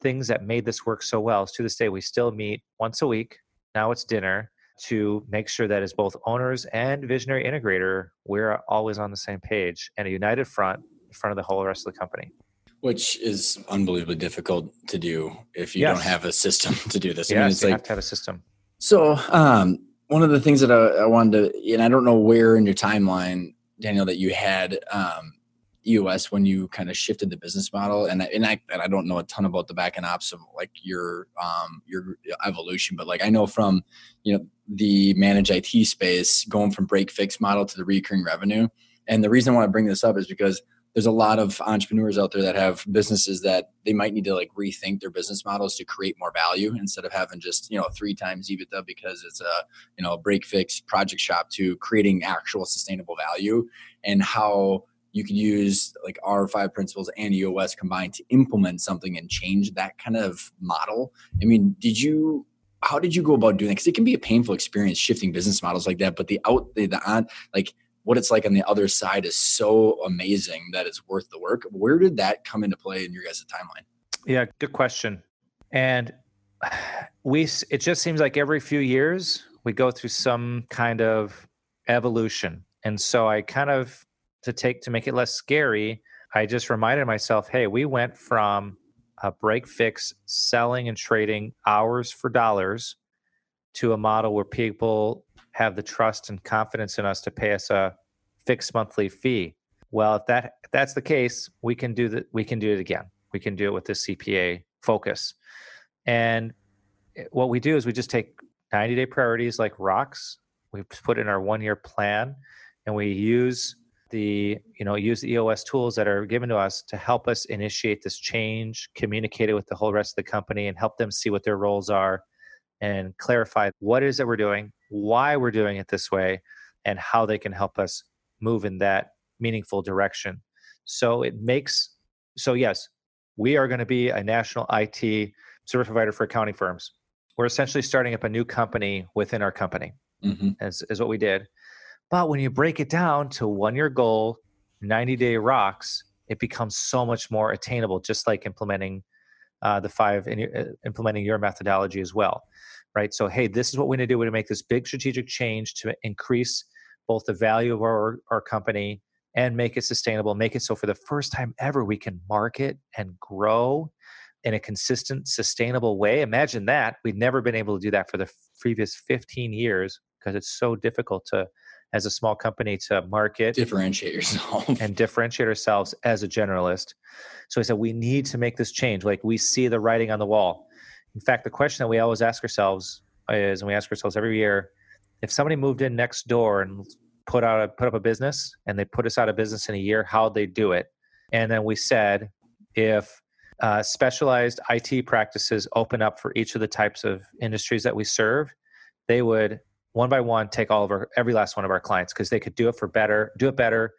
things that made this work so well. Is to this day we still meet once a week. Now it's dinner to make sure that as both owners and visionary integrator, we're always on the same page and a united front in front of the whole rest of the company. Which is unbelievably difficult to do if you yes. don't have a system to do this. Yes, I mean, it's you like, have to have a system. So, um, one of the things that I, I, wanted to, and I don't know where in your timeline, Daniel, that you had um, EOS when you kind of shifted the business model? And and I and I don't know a ton about the back end ops of like your um your evolution, but like I know from you know the managed IT space going from break fix model to the recurring revenue. And the reason I want to bring this up is because there's a lot of entrepreneurs out there that have businesses that they might need to like rethink their business models to create more value instead of having just you know three times EBITDA because it's a you know break fix project shop to creating actual sustainable value and how you could use like our five principles and EOS combined to implement something and change that kind of model. I mean, did you how did you go about doing that? Because it can be a painful experience shifting business models like that. But the out the, the on like what it's like on the other side is so amazing that it's worth the work. Where did that come into play in your guys' timeline? Yeah, good question. And we it just seems like every few years we go through some kind of evolution. And so I kind of to take to make it less scary, I just reminded myself, hey, we went from a break fix selling and trading hours for dollars to a model where people have the trust and confidence in us to pay us a fixed monthly fee. Well, if that if that's the case, we can do that. We can do it again. We can do it with the CPA focus. And what we do is we just take 90 day priorities like rocks. We put in our one year plan, and we use the you know use the eos tools that are given to us to help us initiate this change communicate it with the whole rest of the company and help them see what their roles are and clarify what it is that we're doing why we're doing it this way and how they can help us move in that meaningful direction so it makes so yes we are going to be a national it service provider for accounting firms. We're essentially starting up a new company within our company, mm-hmm. as, is what we did. But when you break it down to one year goal, 90 day rocks, it becomes so much more attainable, just like implementing uh, the five, and uh, implementing your methodology as well. Right. So, hey, this is what we're going to do. We're going to make this big strategic change to increase both the value of our, our company and make it sustainable, make it so for the first time ever we can market and grow in a consistent, sustainable way. Imagine that. We've never been able to do that for the previous 15 years because it's so difficult to, as a small company, to market, differentiate yourself, and differentiate ourselves as a generalist. So I said, we need to make this change. Like we see the writing on the wall. In fact, the question that we always ask ourselves is, and we ask ourselves every year, if somebody moved in next door and put out a, put up a business and they put us out of business in a year, how'd they do it. And then we said if uh, specialized IT practices open up for each of the types of industries that we serve, they would one by one take all of our every last one of our clients because they could do it for better, do it better,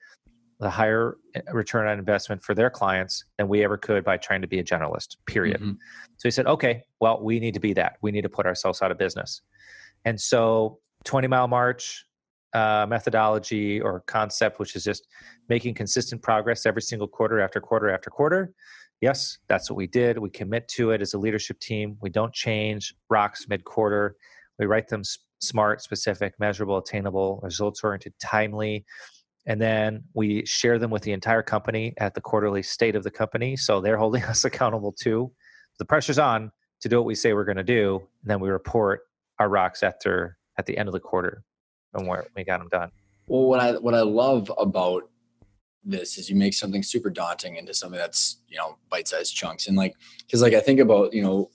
the higher eh, return on investment for their clients than we ever could by trying to be a generalist. Period. Mm-hmm. So he said, okay, well, we need to be that. We need to put ourselves out of business. And so 20 mile march, uh, methodology or concept, which is just making consistent progress every single quarter after quarter after quarter. Yes, that's what we did. We commit to it as a leadership team. We don't change rocks mid quarter. We write them smart, specific, measurable, attainable, results oriented, timely. And then we share them with the entire company at the quarterly state of the company. So they're holding us accountable too. The pressure's on to do what we say we're going to do. And then we report our rocks after at the end of the quarter and where we got them done. Well, what I what I love about this is you make something super daunting into something that's you know bite-sized chunks and like because like I think about you know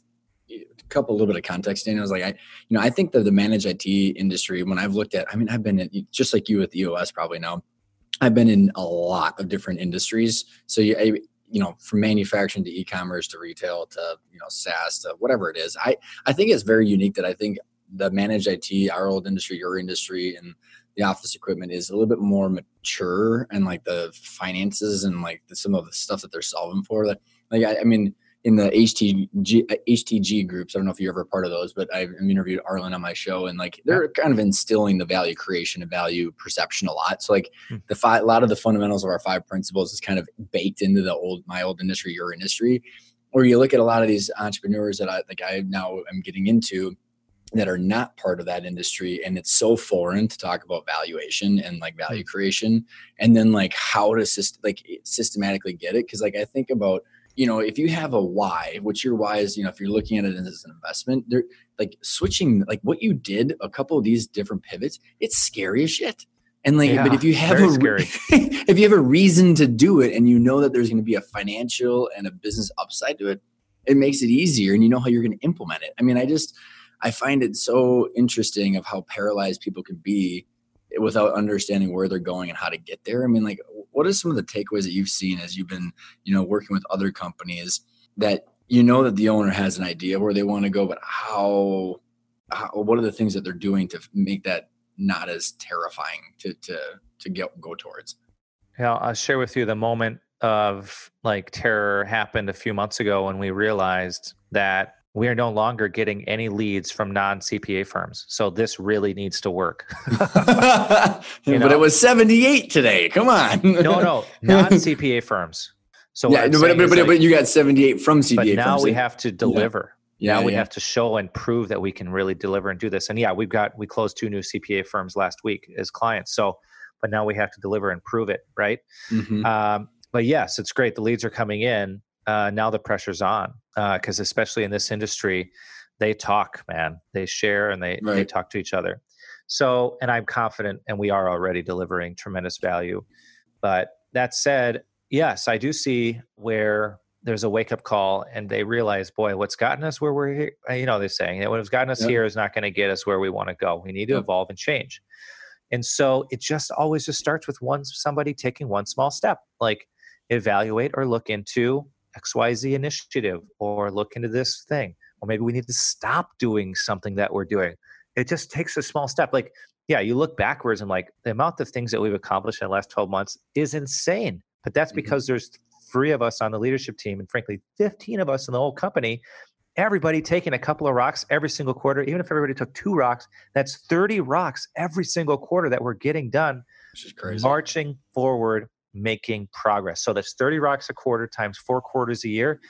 couple little bit of context and I was like I you know I think that the managed IT industry when I've looked at I mean I've been in, just like you with EOS probably now I've been in a lot of different industries so you I, you know from manufacturing to e-commerce to retail to you know SaaS to whatever it is I I think it's very unique that I think the managed IT, our old industry, your industry, and the office equipment is a little bit more mature and like the finances and like the, some of the stuff that they're solving for. Like, like I, I, mean, in the HTG HTG groups, I don't know if you're ever part of those, but I've interviewed Arlin on my show, and like they're kind of instilling the value creation and value perception a lot. So like hmm. the five, a lot of the fundamentals of our five principles is kind of baked into the old my old industry, your industry. Or you look at a lot of these entrepreneurs that I like I now am getting into that are not part of that industry and it's so foreign to talk about valuation and like value hmm. creation and then like how to syst- like systematically get it because like i think about you know if you have a why which your why is you know if you're looking at it as an investment they're like switching like what you did a couple of these different pivots it's scary as shit. And like yeah, but if you have a if you have a reason to do it and you know that there's going to be a financial and a business upside to it it makes it easier and you know how you're going to implement it. I mean i just I find it so interesting of how paralyzed people can be without understanding where they're going and how to get there. I mean, like, what are some of the takeaways that you've seen as you've been, you know, working with other companies that you know that the owner has an idea where they want to go, but how, how what are the things that they're doing to make that not as terrifying to to to get go towards? Yeah, I'll share with you the moment of like terror happened a few months ago when we realized that we are no longer getting any leads from non CPA firms. So this really needs to work. but it was 78 today. Come on. no, no, non CPA firms. So yeah, but, but, but, like, but, you got 78 from CPA but now firms. we have to deliver. Yeah. Now yeah, we yeah. have to show and prove that we can really deliver and do this. And yeah, we've got, we closed two new CPA firms last week as clients. So, but now we have to deliver and prove it. Right. Mm-hmm. Um, but yes, it's great. The leads are coming in uh, now the pressure's on because uh, especially in this industry, they talk, man. They share and they right. they talk to each other. So, and I'm confident, and we are already delivering tremendous value. But that said, yes, I do see where there's a wake up call, and they realize, boy, what's gotten us where we're here. You know, they're saying that what's gotten us here is not going to get us where we want to go. We need to evolve and change. And so it just always just starts with one somebody taking one small step, like evaluate or look into XYZ initiative or look into this thing. Or maybe we need to stop doing something that we're doing. It just takes a small step. Like, yeah, you look backwards and like the amount of things that we've accomplished in the last 12 months is insane. But that's mm-hmm. because there's three of us on the leadership team and frankly 15 of us in the whole company everybody taking a couple of rocks every single quarter, even if everybody took two rocks, that's 30 rocks every single quarter that we're getting done. Which is crazy. Marching forward, making progress. So that's 30 rocks a quarter times four quarters a year.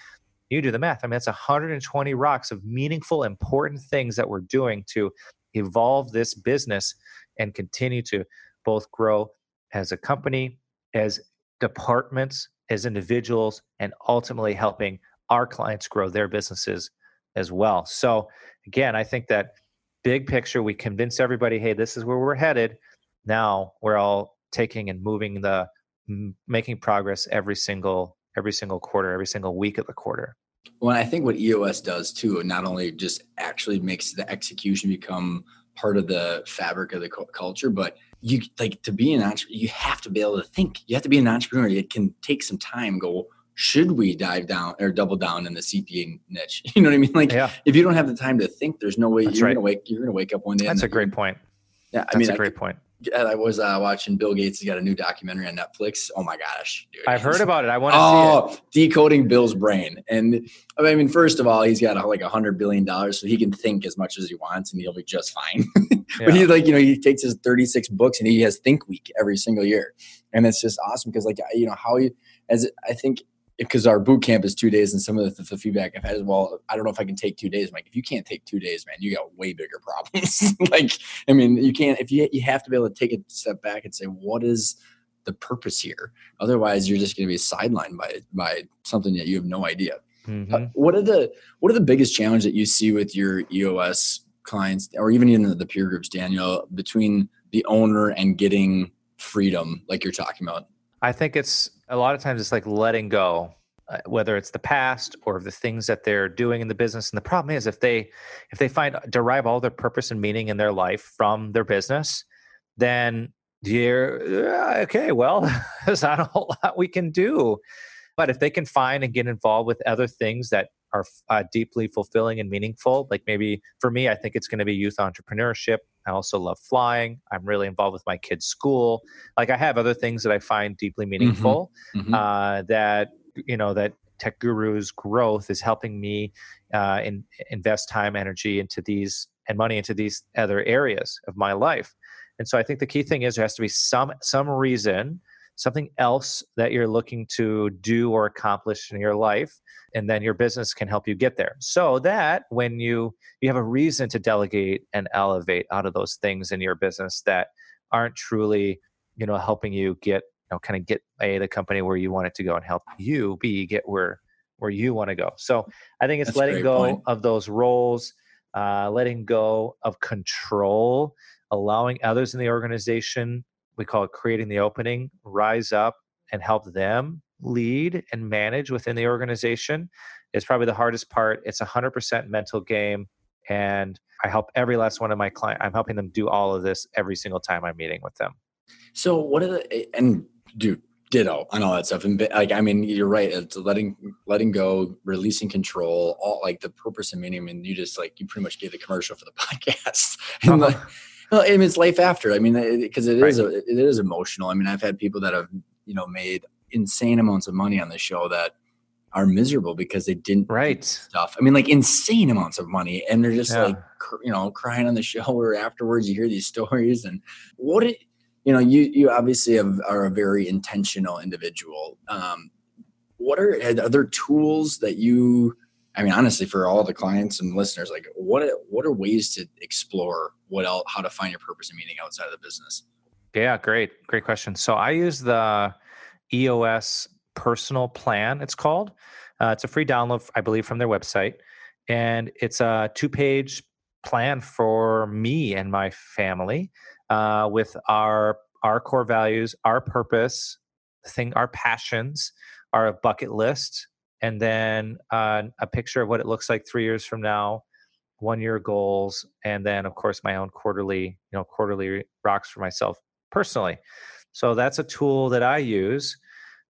You do the math. I mean, that's 120 rocks of meaningful, important things that we're doing to evolve this business and continue to both grow as a company, as departments, as individuals, and ultimately helping our clients grow their businesses as well. So, again, I think that big picture, we convince everybody, hey, this is where we're headed. Now we're all taking and moving the making progress every single every single quarter, every single week of the quarter. Well, I think what EOS does too, not only just actually makes the execution become part of the fabric of the culture, but you like to be an entrepreneur, you have to be able to think. You have to be an entrepreneur. It can take some time. Go, should we dive down or double down in the CPA niche? You know what I mean? Like, yeah. if you don't have the time to think, there's no way That's you're right. gonna wake. You're gonna wake up one day. That's a great point. Yeah, I That's mean, a great I, point. I was uh, watching Bill Gates. He's got a new documentary on Netflix. Oh my gosh, dude! I've heard about it. I want to oh, see it. decoding Bill's brain. And I mean, first of all, he's got like a hundred billion dollars, so he can think as much as he wants, and he'll be just fine. but yeah. he like you know he takes his thirty six books and he has Think Week every single year, and it's just awesome because like you know how you as I think because our boot camp is two days, and some of the, the, feedback I've had is, well, I don't know if I can take two days. I'm like, if you can't take two days, man, you got way bigger problems. like, I mean, you can't. If you you have to be able to take a step back and say, what is the purpose here? Otherwise, you're just going to be sidelined by by something that you have no idea. Mm-hmm. Uh, what are the what are the biggest challenge that you see with your EOS clients, or even in the peer groups, Daniel, between the owner and getting freedom, like you're talking about? I think it's a lot of times it's like letting go, uh, whether it's the past or the things that they're doing in the business. And the problem is if they if they find derive all their purpose and meaning in their life from their business, then you're okay. Well, there's not a whole lot we can do. But if they can find and get involved with other things that are uh, deeply fulfilling and meaningful, like maybe for me, I think it's going to be youth entrepreneurship I also love flying. I'm really involved with my kids' school. Like I have other things that I find deeply mm-hmm. meaningful. Mm-hmm. Uh, that you know that Tech Guru's growth is helping me uh, in, invest time, energy into these and money into these other areas of my life. And so I think the key thing is there has to be some some reason, something else that you're looking to do or accomplish in your life and then your business can help you get there so that when you you have a reason to delegate and elevate out of those things in your business that aren't truly you know helping you get you know kind of get a the company where you want it to go and help you b get where where you want to go so i think it's That's letting go point. of those roles uh, letting go of control allowing others in the organization we call it creating the opening rise up and help them lead and manage within the organization is probably the hardest part. It's a hundred percent mental game. And I help every last one of my clients. I'm helping them do all of this every single time I'm meeting with them. So what are the, and dude, ditto on all that stuff. And like, I mean, you're right. It's letting, letting go, releasing control, all like the purpose and meaning. I mean, you just like, you pretty much gave the commercial for the podcast. and uh-huh. like, well, I mean, it's life after. I mean, because it, it, is, right. a, it is emotional. I mean, I've had people that have, you know, made insane amounts of money on the show that are miserable because they didn't right stuff. I mean, like insane amounts of money, and they're just yeah. like you know crying on the show or afterwards. You hear these stories, and what it you know you you obviously have, are a very intentional individual. Um, what are are there tools that you? I mean, honestly, for all the clients and listeners, like what what are ways to explore what else, how to find your purpose and meaning outside of the business? Yeah, great, great question. So I use the EOS Personal Plan, it's called. Uh, it's a free download, I believe, from their website. And it's a two page plan for me and my family uh, with our our core values, our purpose, thing, our passions, our bucket list, and then uh, a picture of what it looks like three years from now, one year goals, and then of course my own quarterly, you know, quarterly rocks for myself personally. So that's a tool that I use.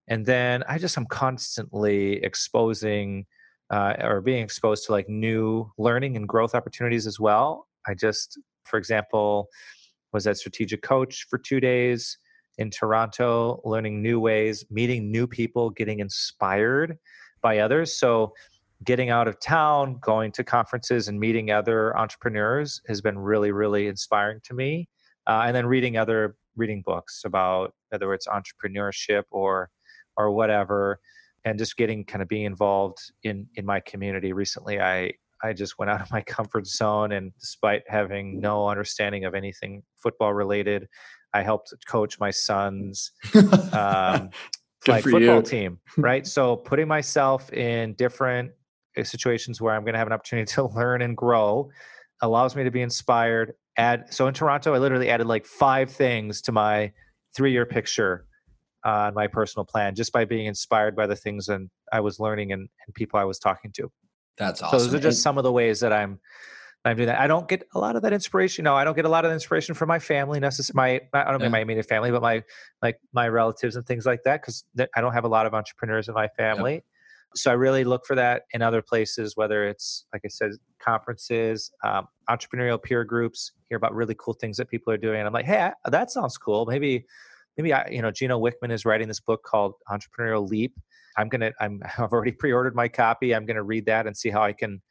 And then I just am constantly exposing uh, or being exposed to like new learning and growth opportunities as well. I just, for example, was at Strategic Coach for two days in Toronto, learning new ways, meeting new people, getting inspired by others. So getting out of town, going to conferences and meeting other entrepreneurs has been really, really inspiring to me. Uh, and then reading other reading books about whether it's entrepreneurship or or whatever, and just getting kind of being involved in in my community. Recently, I I just went out of my comfort zone, and despite having no understanding of anything football related, I helped coach my son's um, like football you. team. Right, so putting myself in different uh, situations where I'm going to have an opportunity to learn and grow allows me to be inspired. Add so in Toronto, I literally added like five things to my three-year picture on my personal plan just by being inspired by the things and I was learning and, and people I was talking to. That's awesome. So those are just some of the ways that I'm I'm doing that. I don't get a lot of that inspiration. No, I don't get a lot of inspiration from my family necessarily. My I don't mean my immediate family, but my like my relatives and things like that because I don't have a lot of entrepreneurs in my family. Yep. So I really look for that in other places, whether it's like I said, conferences, um, entrepreneurial peer groups. Hear about really cool things that people are doing, and I'm like, hey, that sounds cool. Maybe, maybe I, you know, Gino Wickman is writing this book called Entrepreneurial Leap. I'm gonna, I'm, I've already pre-ordered my copy. I'm gonna read that and see how I can,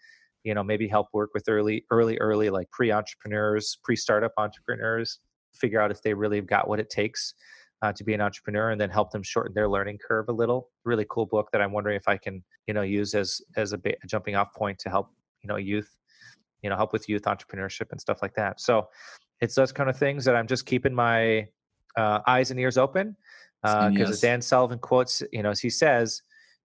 you know, maybe help work with early, early, early like pre-entrepreneurs, pre-startup entrepreneurs, figure out if they really have got what it takes uh, to be an entrepreneur and then help them shorten their learning curve a little. Really cool book that I'm wondering if I can, you know, use as as a, ba- a jumping off point to help, you know, youth, you know, help with youth entrepreneurship and stuff like that. So it's those kind of things that I'm just keeping my uh, eyes and ears open because uh, yes. Dan Sullivan quotes, you know, as he says,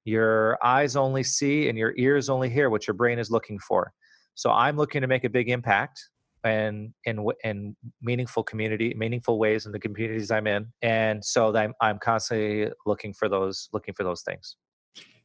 your eyes only see and your ears only hear what your brain is looking for. So I'm looking to make a big impact and in in meaningful community meaningful ways in the communities i'm in. And so i'm i'm constantly looking for those looking for those things.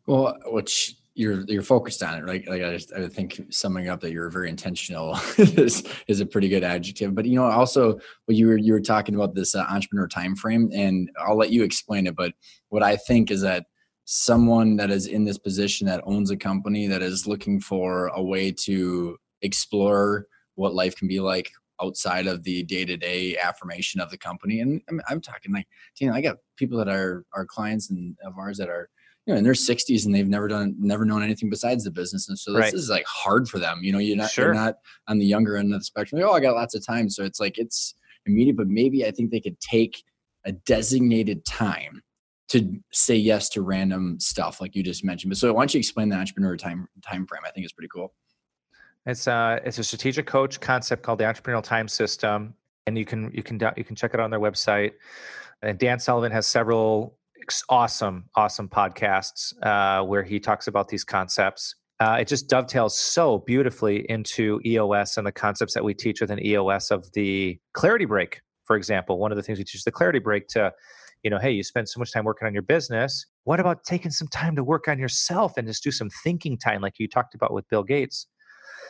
Well which you're you're focused on it right? Like i just i think summing up that you're very intentional is is a pretty good adjective. But you know also what you were you were talking about this uh, entrepreneur time frame and i'll let you explain it but what i think is that someone that is in this position that owns a company that is looking for a way to explore what life can be like outside of the day-to-day affirmation of the company and i'm, I'm talking like you know i got people that are our clients and of ours that are you know in their 60s and they've never done never known anything besides the business and so this right. is like hard for them you know you're not sure. you're not on the younger end of the spectrum like, oh i got lots of time so it's like it's immediate but maybe i think they could take a designated time to say yes to random stuff like you just mentioned but so why don't you explain the entrepreneur time time frame i think it's pretty cool it's a uh, it's a strategic coach concept called the entrepreneurial time system, and you can you can you can check it out on their website. And Dan Sullivan has several awesome awesome podcasts uh, where he talks about these concepts. Uh, it just dovetails so beautifully into EOS and the concepts that we teach within EOS of the clarity break. For example, one of the things we teach the clarity break to, you know, hey, you spend so much time working on your business. What about taking some time to work on yourself and just do some thinking time, like you talked about with Bill Gates?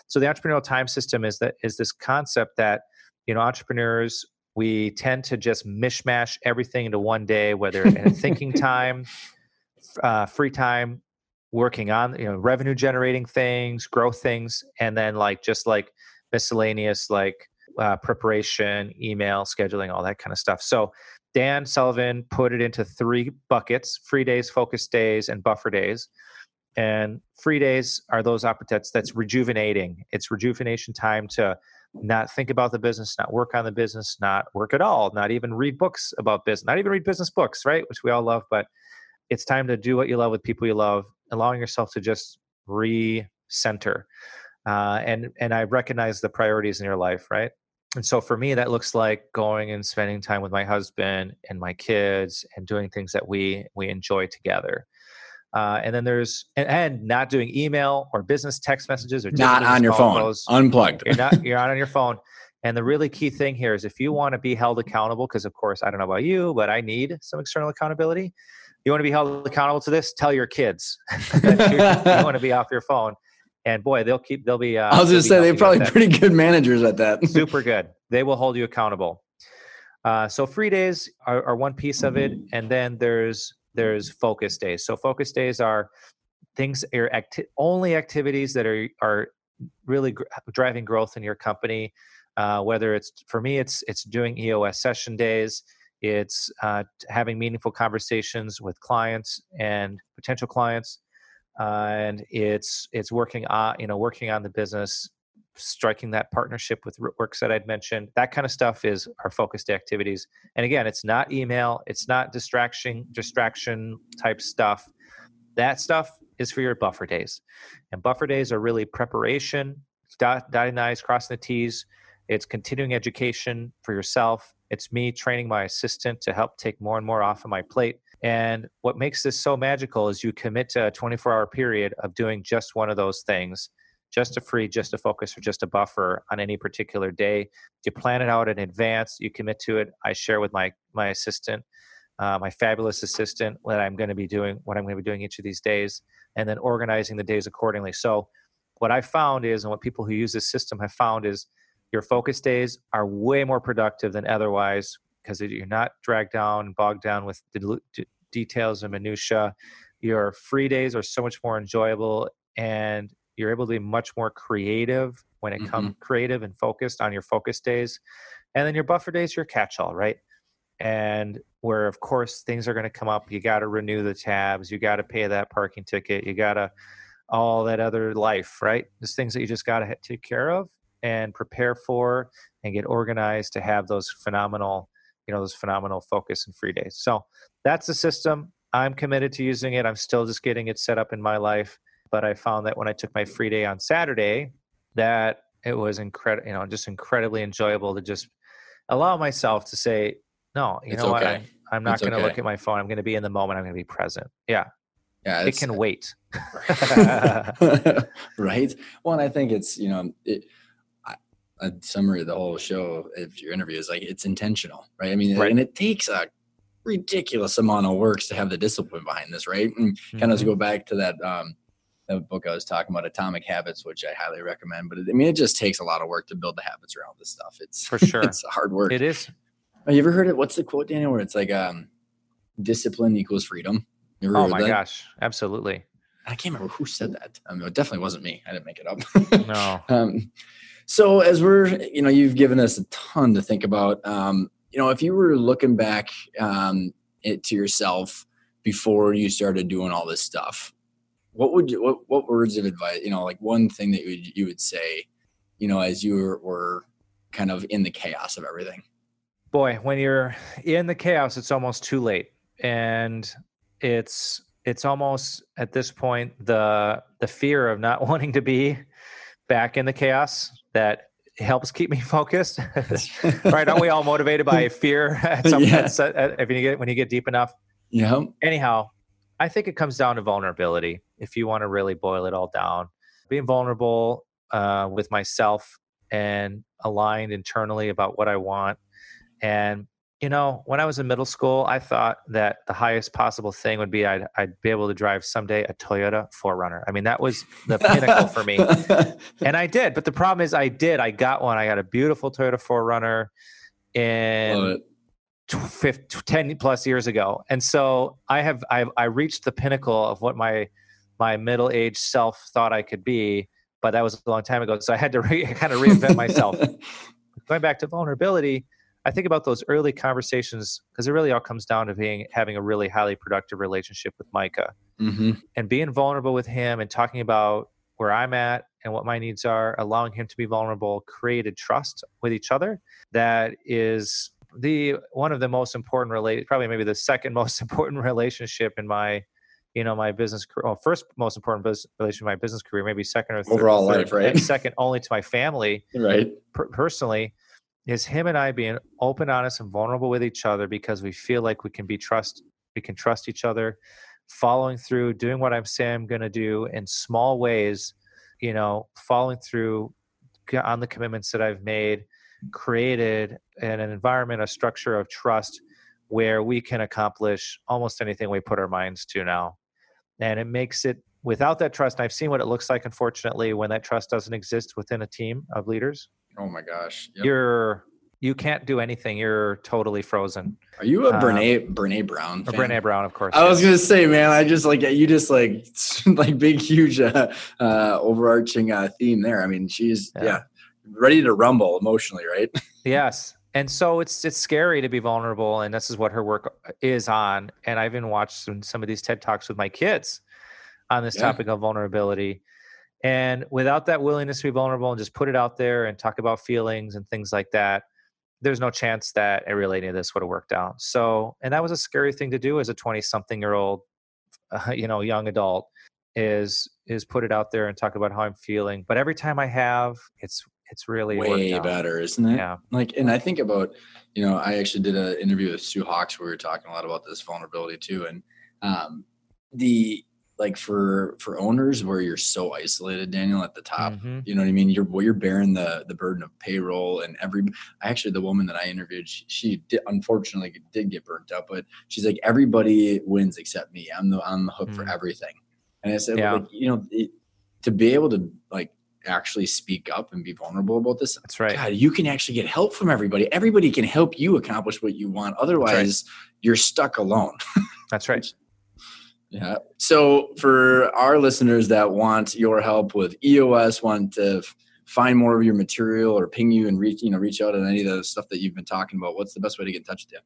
So the entrepreneurial time system is that is this concept that you know entrepreneurs we tend to just mishmash everything into one day, whether in thinking time, uh, free time, working on you know revenue generating things, growth things, and then like just like miscellaneous like uh, preparation, email, scheduling, all that kind of stuff. So Dan Sullivan put it into three buckets: free days, focus days, and buffer days. And free days are those opportunities that's rejuvenating. It's rejuvenation time to not think about the business, not work on the business, not work at all, not even read books about business, not even read business books, right? Which we all love, but it's time to do what you love with people you love, allowing yourself to just recenter. Uh, and and I recognize the priorities in your life, right? And so for me, that looks like going and spending time with my husband and my kids and doing things that we we enjoy together. Uh, and then there's and, and, not doing email or business text messages or not on your phone, calls. unplugged. You're not you're not on your phone. And the really key thing here is if you want to be held accountable, because of course I don't know about you, but I need some external accountability. You want to be held accountable to this? Tell your kids you want to be off your phone. And boy, they'll keep. They'll be. Uh, I was going to say they're probably pretty good managers at that. Super good. They will hold you accountable. Uh, so free days are, are one piece of it, and then there's there's focus days. So focus days are things are acti- only activities that are are really gr- driving growth in your company. Uh, whether it's for me, it's it's doing EOS session days. It's uh, having meaningful conversations with clients and potential clients. And it's it's working on you know working on the business striking that partnership with works that i'd mentioned. That kind of stuff is our focused activities. And again it's not email it's not distraction distraction type stuff. That stuff is for your buffer days. And buffer days are really preparation dot, dotting the i's crossing the t's. It's continuing education for yourself. It's me training my assistant to help take more and more off of my plate and what makes this so magical is you commit to a 24 hour period of doing just one of those things, just a free, just a focus, or just a buffer on any particular day. You plan it out in advance, you commit to it. I share with my, my assistant, uh, my fabulous assistant, what I'm going to be doing, what I'm going to be doing each of these days, and then organizing the days accordingly. So, what I found is, and what people who use this system have found is, your focus days are way more productive than otherwise because you're not dragged down and bogged down with the details and minutia. Your free days are so much more enjoyable, and you're able to be much more creative when it mm-hmm. comes creative and focused on your focus days. And then your buffer days, your catch-all, right? And where of course things are going to come up, you got to renew the tabs, you got to pay that parking ticket, you got to all that other life, right? There's things that you just got to take care of and prepare for and get organized to have those phenomenal you know those phenomenal focus and free days. So that's the system. I'm committed to using it. I'm still just getting it set up in my life. But i found that when i took my free day on saturday that it was incredible you know just incredibly enjoyable to just allow myself to say no you it's know okay. what I'm, I'm not going to okay. look at my phone. I'm going to be in the moment. I'm going to be present. Yeah. Yeah it can wait. Right? Well and i think it's you know it, a summary of the whole show of your interview is like it's intentional, right? I mean, right. and it takes a ridiculous amount of works to have the discipline behind this, right? And mm-hmm. kind of to go back to that um, that book I was talking about, Atomic Habits, which I highly recommend. But it, I mean, it just takes a lot of work to build the habits around this stuff. It's for sure. it's hard work. It is. Have you ever heard it? What's the quote, Daniel? Where it's like, um, "Discipline equals freedom." oh my that? gosh, absolutely. I can't remember who said that. I mean, it definitely wasn't me. I didn't make it up. no. Um, so as we're, you know, you've given us a ton to think about. Um, you know, if you were looking back um, it, to yourself before you started doing all this stuff, what would you, what, what words of advice, you know, like one thing that you would, you would say, you know, as you were, were kind of in the chaos of everything? Boy, when you're in the chaos, it's almost too late. And it's, it's almost at this point the the fear of not wanting to be back in the chaos that helps keep me focused. right? Aren't we all motivated by fear at some yeah. at, if you get when you get deep enough? Yeah. Anyhow, I think it comes down to vulnerability. If you want to really boil it all down, being vulnerable uh, with myself and aligned internally about what I want, and you know, when I was in middle school, I thought that the highest possible thing would be I'd, I'd be able to drive someday a Toyota 4Runner. I mean, that was the pinnacle for me. And I did. But the problem is, I did. I got one. I got a beautiful Toyota 4Runner in 10 plus years ago. And so I have, I, I reached the pinnacle of what my, my middle aged self thought I could be. But that was a long time ago. So I had to re, kind of reinvent myself. Going back to vulnerability I think about those early conversations because it really all comes down to being having a really highly productive relationship with Micah mm-hmm. and being vulnerable with him and talking about where I'm at and what my needs are, allowing him to be vulnerable, created trust with each other. That is the one of the most important relate probably maybe the second most important relationship in my you know my business career well first most important business relation in my business career maybe second or third overall third, life right second only to my family right per- personally is him and I being open, honest, and vulnerable with each other because we feel like we can be trust, we can trust each other, following through, doing what I'm saying I'm going to do in small ways, you know, following through on the commitments that I've made, created an environment, a structure of trust where we can accomplish almost anything we put our minds to now. And it makes it without that trust, I've seen what it looks like, unfortunately, when that trust doesn't exist within a team of leaders Oh my gosh. Yep. You're you can't do anything. You're totally frozen. Are you a um, Brene Brene Brown? Fan? Brene Brown, of course. I was gonna say, man, I just like you just like like big, huge, uh, uh, overarching uh, theme there. I mean, she's yeah. yeah, ready to rumble emotionally, right? yes, and so it's it's scary to be vulnerable, and this is what her work is on. And I've even watched some, some of these TED talks with my kids on this yeah. topic of vulnerability. And without that willingness to be vulnerable and just put it out there and talk about feelings and things like that, there's no chance that really any of this would have worked out. So, and that was a scary thing to do as a 20 something year old, uh, you know, young adult is is put it out there and talk about how I'm feeling. But every time I have, it's it's really way better, isn't it? Yeah. Like, and I think about, you know, I actually did an interview with Sue Hawkes where we were talking a lot about this vulnerability too, and um, the like for for owners where you're so isolated daniel at the top mm-hmm. you know what i mean you're well, you're bearing the the burden of payroll and every actually the woman that i interviewed she, she did, unfortunately did get burnt out but she's like everybody wins except me i'm the i'm the hook mm-hmm. for everything and i said yeah. like, you know it, to be able to like actually speak up and be vulnerable about this that's right God, you can actually get help from everybody everybody can help you accomplish what you want otherwise right. you're stuck alone that's right yeah. So for our listeners that want your help with EOS, want to find more of your material or ping you and reach, you know, reach out on any of the stuff that you've been talking about, what's the best way to get in touch with you?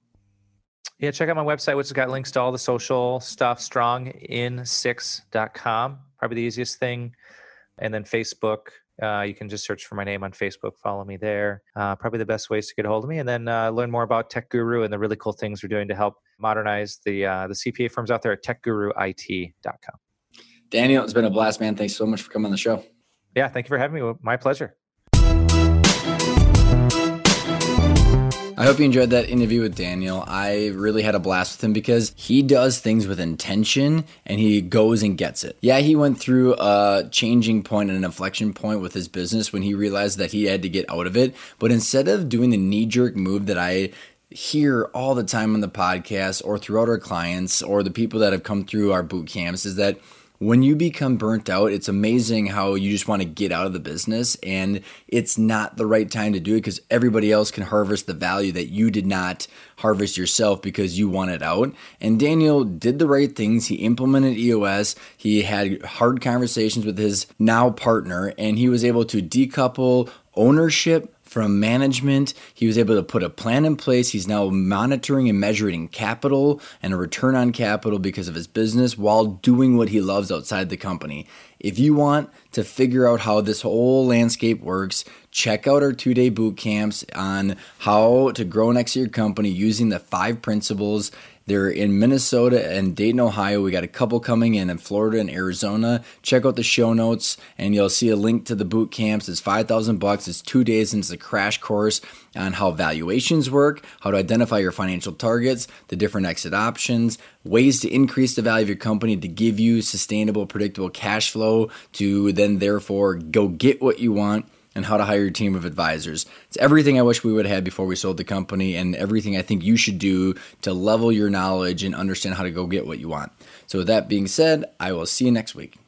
Yeah, check out my website, which has got links to all the social stuff, strongin6.com. Probably the easiest thing. And then Facebook, uh, you can just search for my name on Facebook, follow me there. Uh, probably the best ways to get a hold of me, and then uh, learn more about Tech Guru and the really cool things we're doing to help modernize the uh, the CPA firms out there at TechGuruIT.com. Daniel, it's been a blast, man. Thanks so much for coming on the show. Yeah, thank you for having me. My pleasure. I hope you enjoyed that interview with Daniel. I really had a blast with him because he does things with intention and he goes and gets it. Yeah, he went through a changing point and an inflection point with his business when he realized that he had to get out of it. But instead of doing the knee jerk move that I hear all the time on the podcast or throughout our clients or the people that have come through our boot camps is that when you become burnt out, it's amazing how you just want to get out of the business and it's not the right time to do it because everybody else can harvest the value that you did not harvest yourself because you want it out. And Daniel did the right things. He implemented EOS. He had hard conversations with his now partner and he was able to decouple ownership from management. He was able to put a plan in place. He's now monitoring and measuring capital and a return on capital because of his business while doing what he loves outside the company. If you want to figure out how this whole landscape works, check out our two day boot camps on how to grow next to your company using the five principles they're in Minnesota and Dayton, Ohio. We got a couple coming in in Florida and Arizona. Check out the show notes and you'll see a link to the boot camps. It's 5000 bucks. It's 2 days It's a crash course on how valuations work, how to identify your financial targets, the different exit options, ways to increase the value of your company to give you sustainable predictable cash flow to then therefore go get what you want and how to hire your team of advisors. It's everything I wish we would have had before we sold the company and everything I think you should do to level your knowledge and understand how to go get what you want. So, with that being said, I will see you next week.